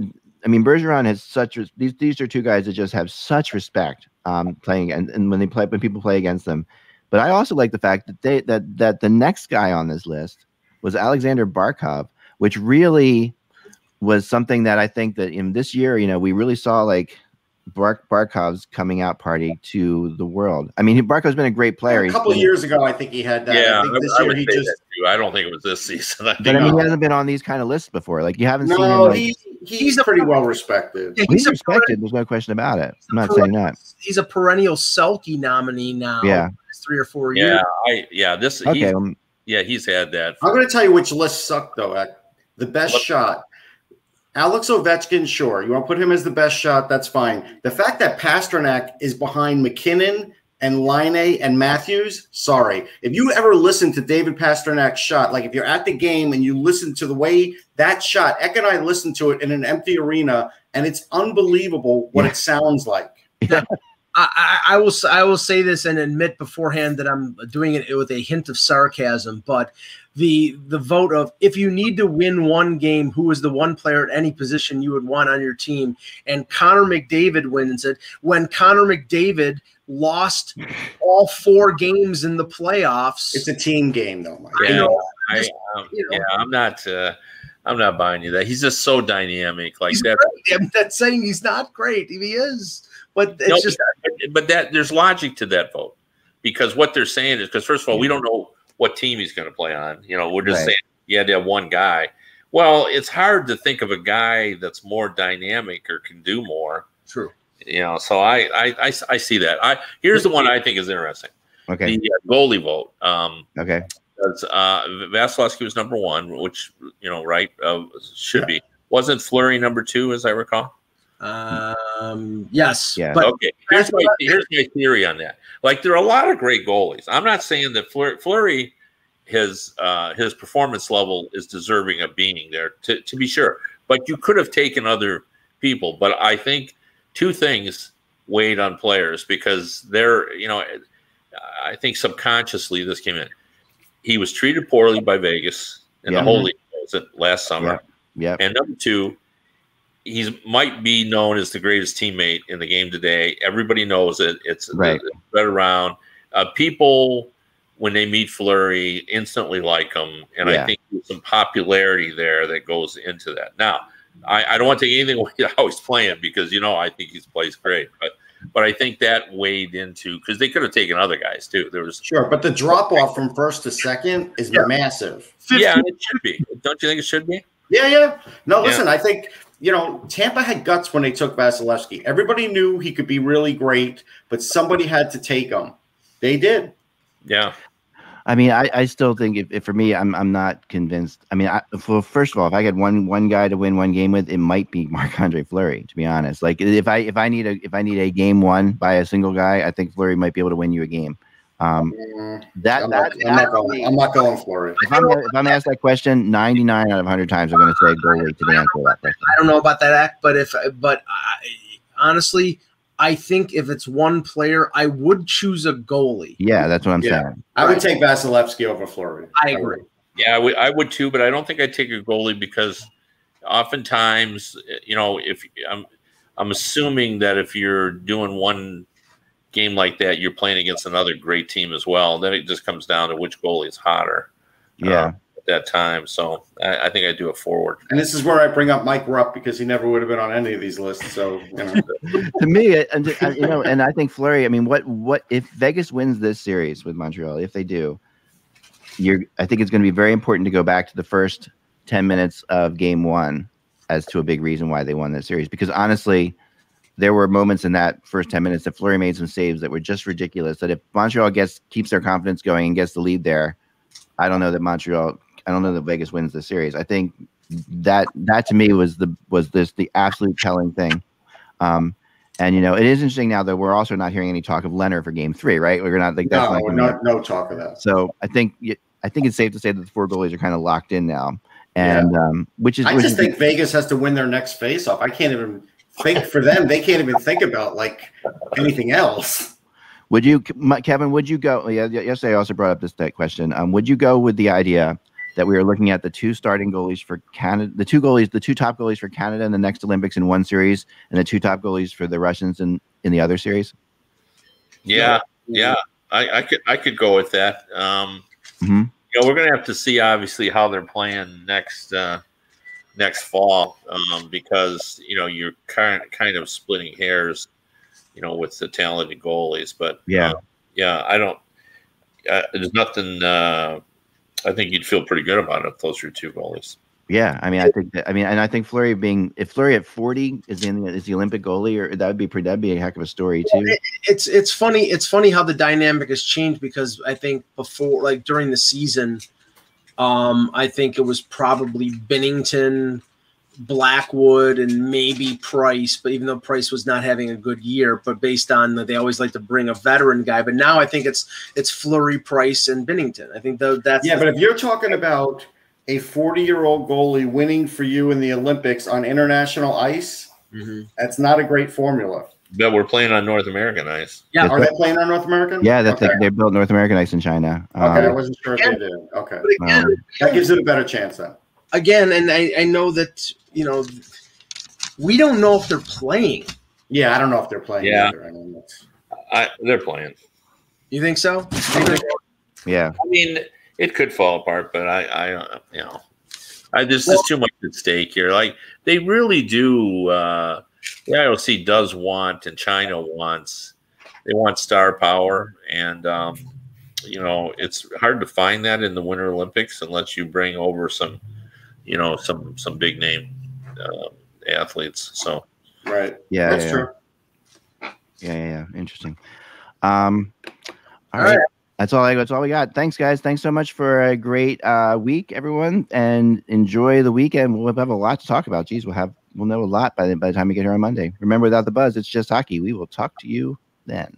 I mean Bergeron has such res- these these are two guys that just have such respect um playing and, and when they play when people play against them. But I also like the fact that they that that the next guy on this list was Alexander Barkov, which really was something that I think that in this year, you know, we really saw like Bark Barkov's coming out party to the world. I mean, Barkov's been a great player. a couple been- years ago, I think he had that. yeah, I think this I year would he say just that too. I don't think it was this season. I But I mean, he hasn't been on these kind of lists before. Like you haven't seen no, Like, he, he's, He's a- pretty well respected. Yeah, he's a respected. There's no question about it. I'm not saying that. He's a perennial Selke nominee now. Yeah. Three or four years. yeah, I yeah this Okay. he's, Um, yeah he's had that. I'm going to tell you which list sucked though. Ek. The best shot, Alex Ovechkin. Sure, you want to put him as the best shot. That's fine. The fact that Pastrnak is behind MacKinnon and Laine and Matthews. Sorry, if you ever listen to David Pastrnak's shot, like if you're at the game and you listen to the way that shot, Eck and I listened to it in an empty arena, and it's unbelievable what Yeah. it sounds like. I, I, I will s- I will say this and admit beforehand that I'm doing it with a hint of sarcasm, but the the vote of if you need to win one game, who is the one player at any position you would want on your team? And Connor McDavid wins it when Connor McDavid lost all four games in the playoffs. It's a team game, though, Mike. Yeah, know, I, just, um, you know. yeah, I'm not. Uh, I'm not buying you that. He's just so dynamic. Like he's that. great. I'm not saying he's not great. He is, but it's No, just but that there's logic to that vote because what they're saying is because first of all, we don't know what team he's going to play on. You know, we're just Right. saying you had to have one guy. Well, it's hard to think of a guy that's more dynamic or can do more. true. You know, so I I, I, I see that. I here's the one I think is interesting: Okay. the uh, goalie vote. Um, Okay. because uh, Vasilevskiy was number one, which you know, right, uh, should be. Wasn't Fleury number two, as I recall? Um, yes, Yeah. but okay, here's my here's my theory on that. Like, there are a lot of great goalies. I'm not saying that Fleury, Fleury his uh, his performance level is deserving of being there to, to be sure. But you could have taken other people. But I think two things weighed on players because they're you know I think subconsciously this came in. He was treated poorly by Vegas in Yeah. the whole league last summer. Yep. And number two, he's might be known as the greatest teammate in the game today. Everybody knows it. It's Right. it's spread around. Uh, people when they meet Fleury instantly like him, and I think there's some popularity there that goes into that. Now, I, I don't want to take anything away how he's playing because you know I think he's plays great, but but I think that weighed into because they could have taken other guys too. There was Sure, but the drop off from first to second is Yeah. massive. 50 yeah, it should be. Don't you think it should be? Yeah, yeah. No, Yeah. listen, I think, you know, Tampa had guts when they took Vasilevskiy. Everybody knew he could be really great, but somebody had to take him. They did. Yeah. I mean, I, I still think if, if for me, I'm I'm not convinced. I mean, I, well, first of all, if I had one one guy to win one game with, it might be Marc Andre Fleury. To be honest, like if I if I need a if I need a game won by a single guy, I think Fleury might be able to win you a game. Um, Mm, that I'm, that, not, I'm, not going, I'm not going for it. if I'm if I'm asked that question, 99 out of 100 times I'm going to say goalie to the answer to that question. I don't know about that act, but if but I, honestly, I think if it's one player, I would choose a goalie. Yeah, that's what I'm Yeah. saying. I would take Vasilevskiy over Fleury. I agree. Yeah, I would, I would too, but I don't think I'd take a goalie because oftentimes, you know, if I'm, I'm assuming that if you're doing one game like that, you're playing against another great team as well. And Then it just comes down to which goalie is hotter Yeah. uh, at that time. So I, I think I'd do a forward. And this is where I bring up Mike Rupp because he never would have been on any of these lists. So, you know, to me, and uh, you know, and I think Fleury. I mean, what what if Vegas wins this series with Montreal? If they do, you're. I think it's going to be very important to go back to the first ten minutes of Game One as to a big reason why they won this series. Because honestly, there were moments in that first ten minutes that Fleury made some saves that were just ridiculous. That if Montreal gets keeps their confidence going and gets the lead there, I don't know that Montreal. I don't know that Vegas wins the series. I think that that to me was the was this the absolute telling thing. Um, and you know, it is interesting now that we're also not hearing any talk of Lehner for Game Three, right? We're not like that's no, not up. no, no talk of that. So I think I think it's safe to say that the four goalies are kind of locked in now, and um, which is I which just is- think Vegas has to win their next face off. I can't even think for them. They can't even think about like anything else. Would you, Kevin? Would you go? Yeah, yesterday I also brought up this that question. Um, would you go with the idea that we are looking at the two starting goalies for Canada, the two goalies, the two top goalies for Canada in the next Olympics in one series, and the two top goalies for the Russians in in the other series? Yeah, yeah, I, I could I could go with that. Um, Mhm. You know, we're gonna have to see obviously how they're playing next uh, next fall um, because you know you're kind kind of splitting hairs, you know, with the talented goalies. But Yeah. uh, yeah, I don't. Uh, there's nothing. Uh, I think you'd feel pretty good about it if those are two goalies. Yeah, I mean, I think that, I mean, and I think Fleury being if Fleury at forty is in is the Olympic goalie, or that would be pretty that'd be a heck of a story too. It's it's funny. It's funny how the dynamic has changed because I think before, like during the season, um, I think it was probably Binnington, Blackwood, and maybe Price. But even though Price was not having a good year, but based on that, they always like to bring a veteran guy. But now I think it's it's Fleury, Price, and Binnington. I think though that's Yeah, but if you're talking about a 40 year old goalie winning for you in the Olympics on international ice, Mhm. that's not a great formula. But we're playing on North American ice. Yeah. Are they playing on North American? Yeah, that's okay. they, they built North American ice in China. Okay, I Um, wasn't sure if they did. Okay, again, um, that gives it a better chance then. again, and I, I know that you know we don't know if they're playing. Yeah, I don't know if they're playing. Yeah. Either. I mean, I, they're playing. You think so? Yeah, I mean, it could fall apart, but I, I, uh, you know, I just there's too much at stake here. Like they really do. Uh, the IOC does want, and China wants. They want star power, and um, you know, it's hard to find that in the Winter Olympics unless you bring over some, you know, some some big name uh, athletes. So right. yeah, That's yeah, true. yeah, yeah, yeah. Interesting. Um, all All right. right. That's all I that's all we got. Thanks, guys. Thanks so much for a great uh, week, everyone, and enjoy the weekend. We'll have a lot to talk about. Geez, we'll have we'll know a lot by the by the time we get here on Monday. Remember, without the buzz, it's just hockey. We will talk to you then.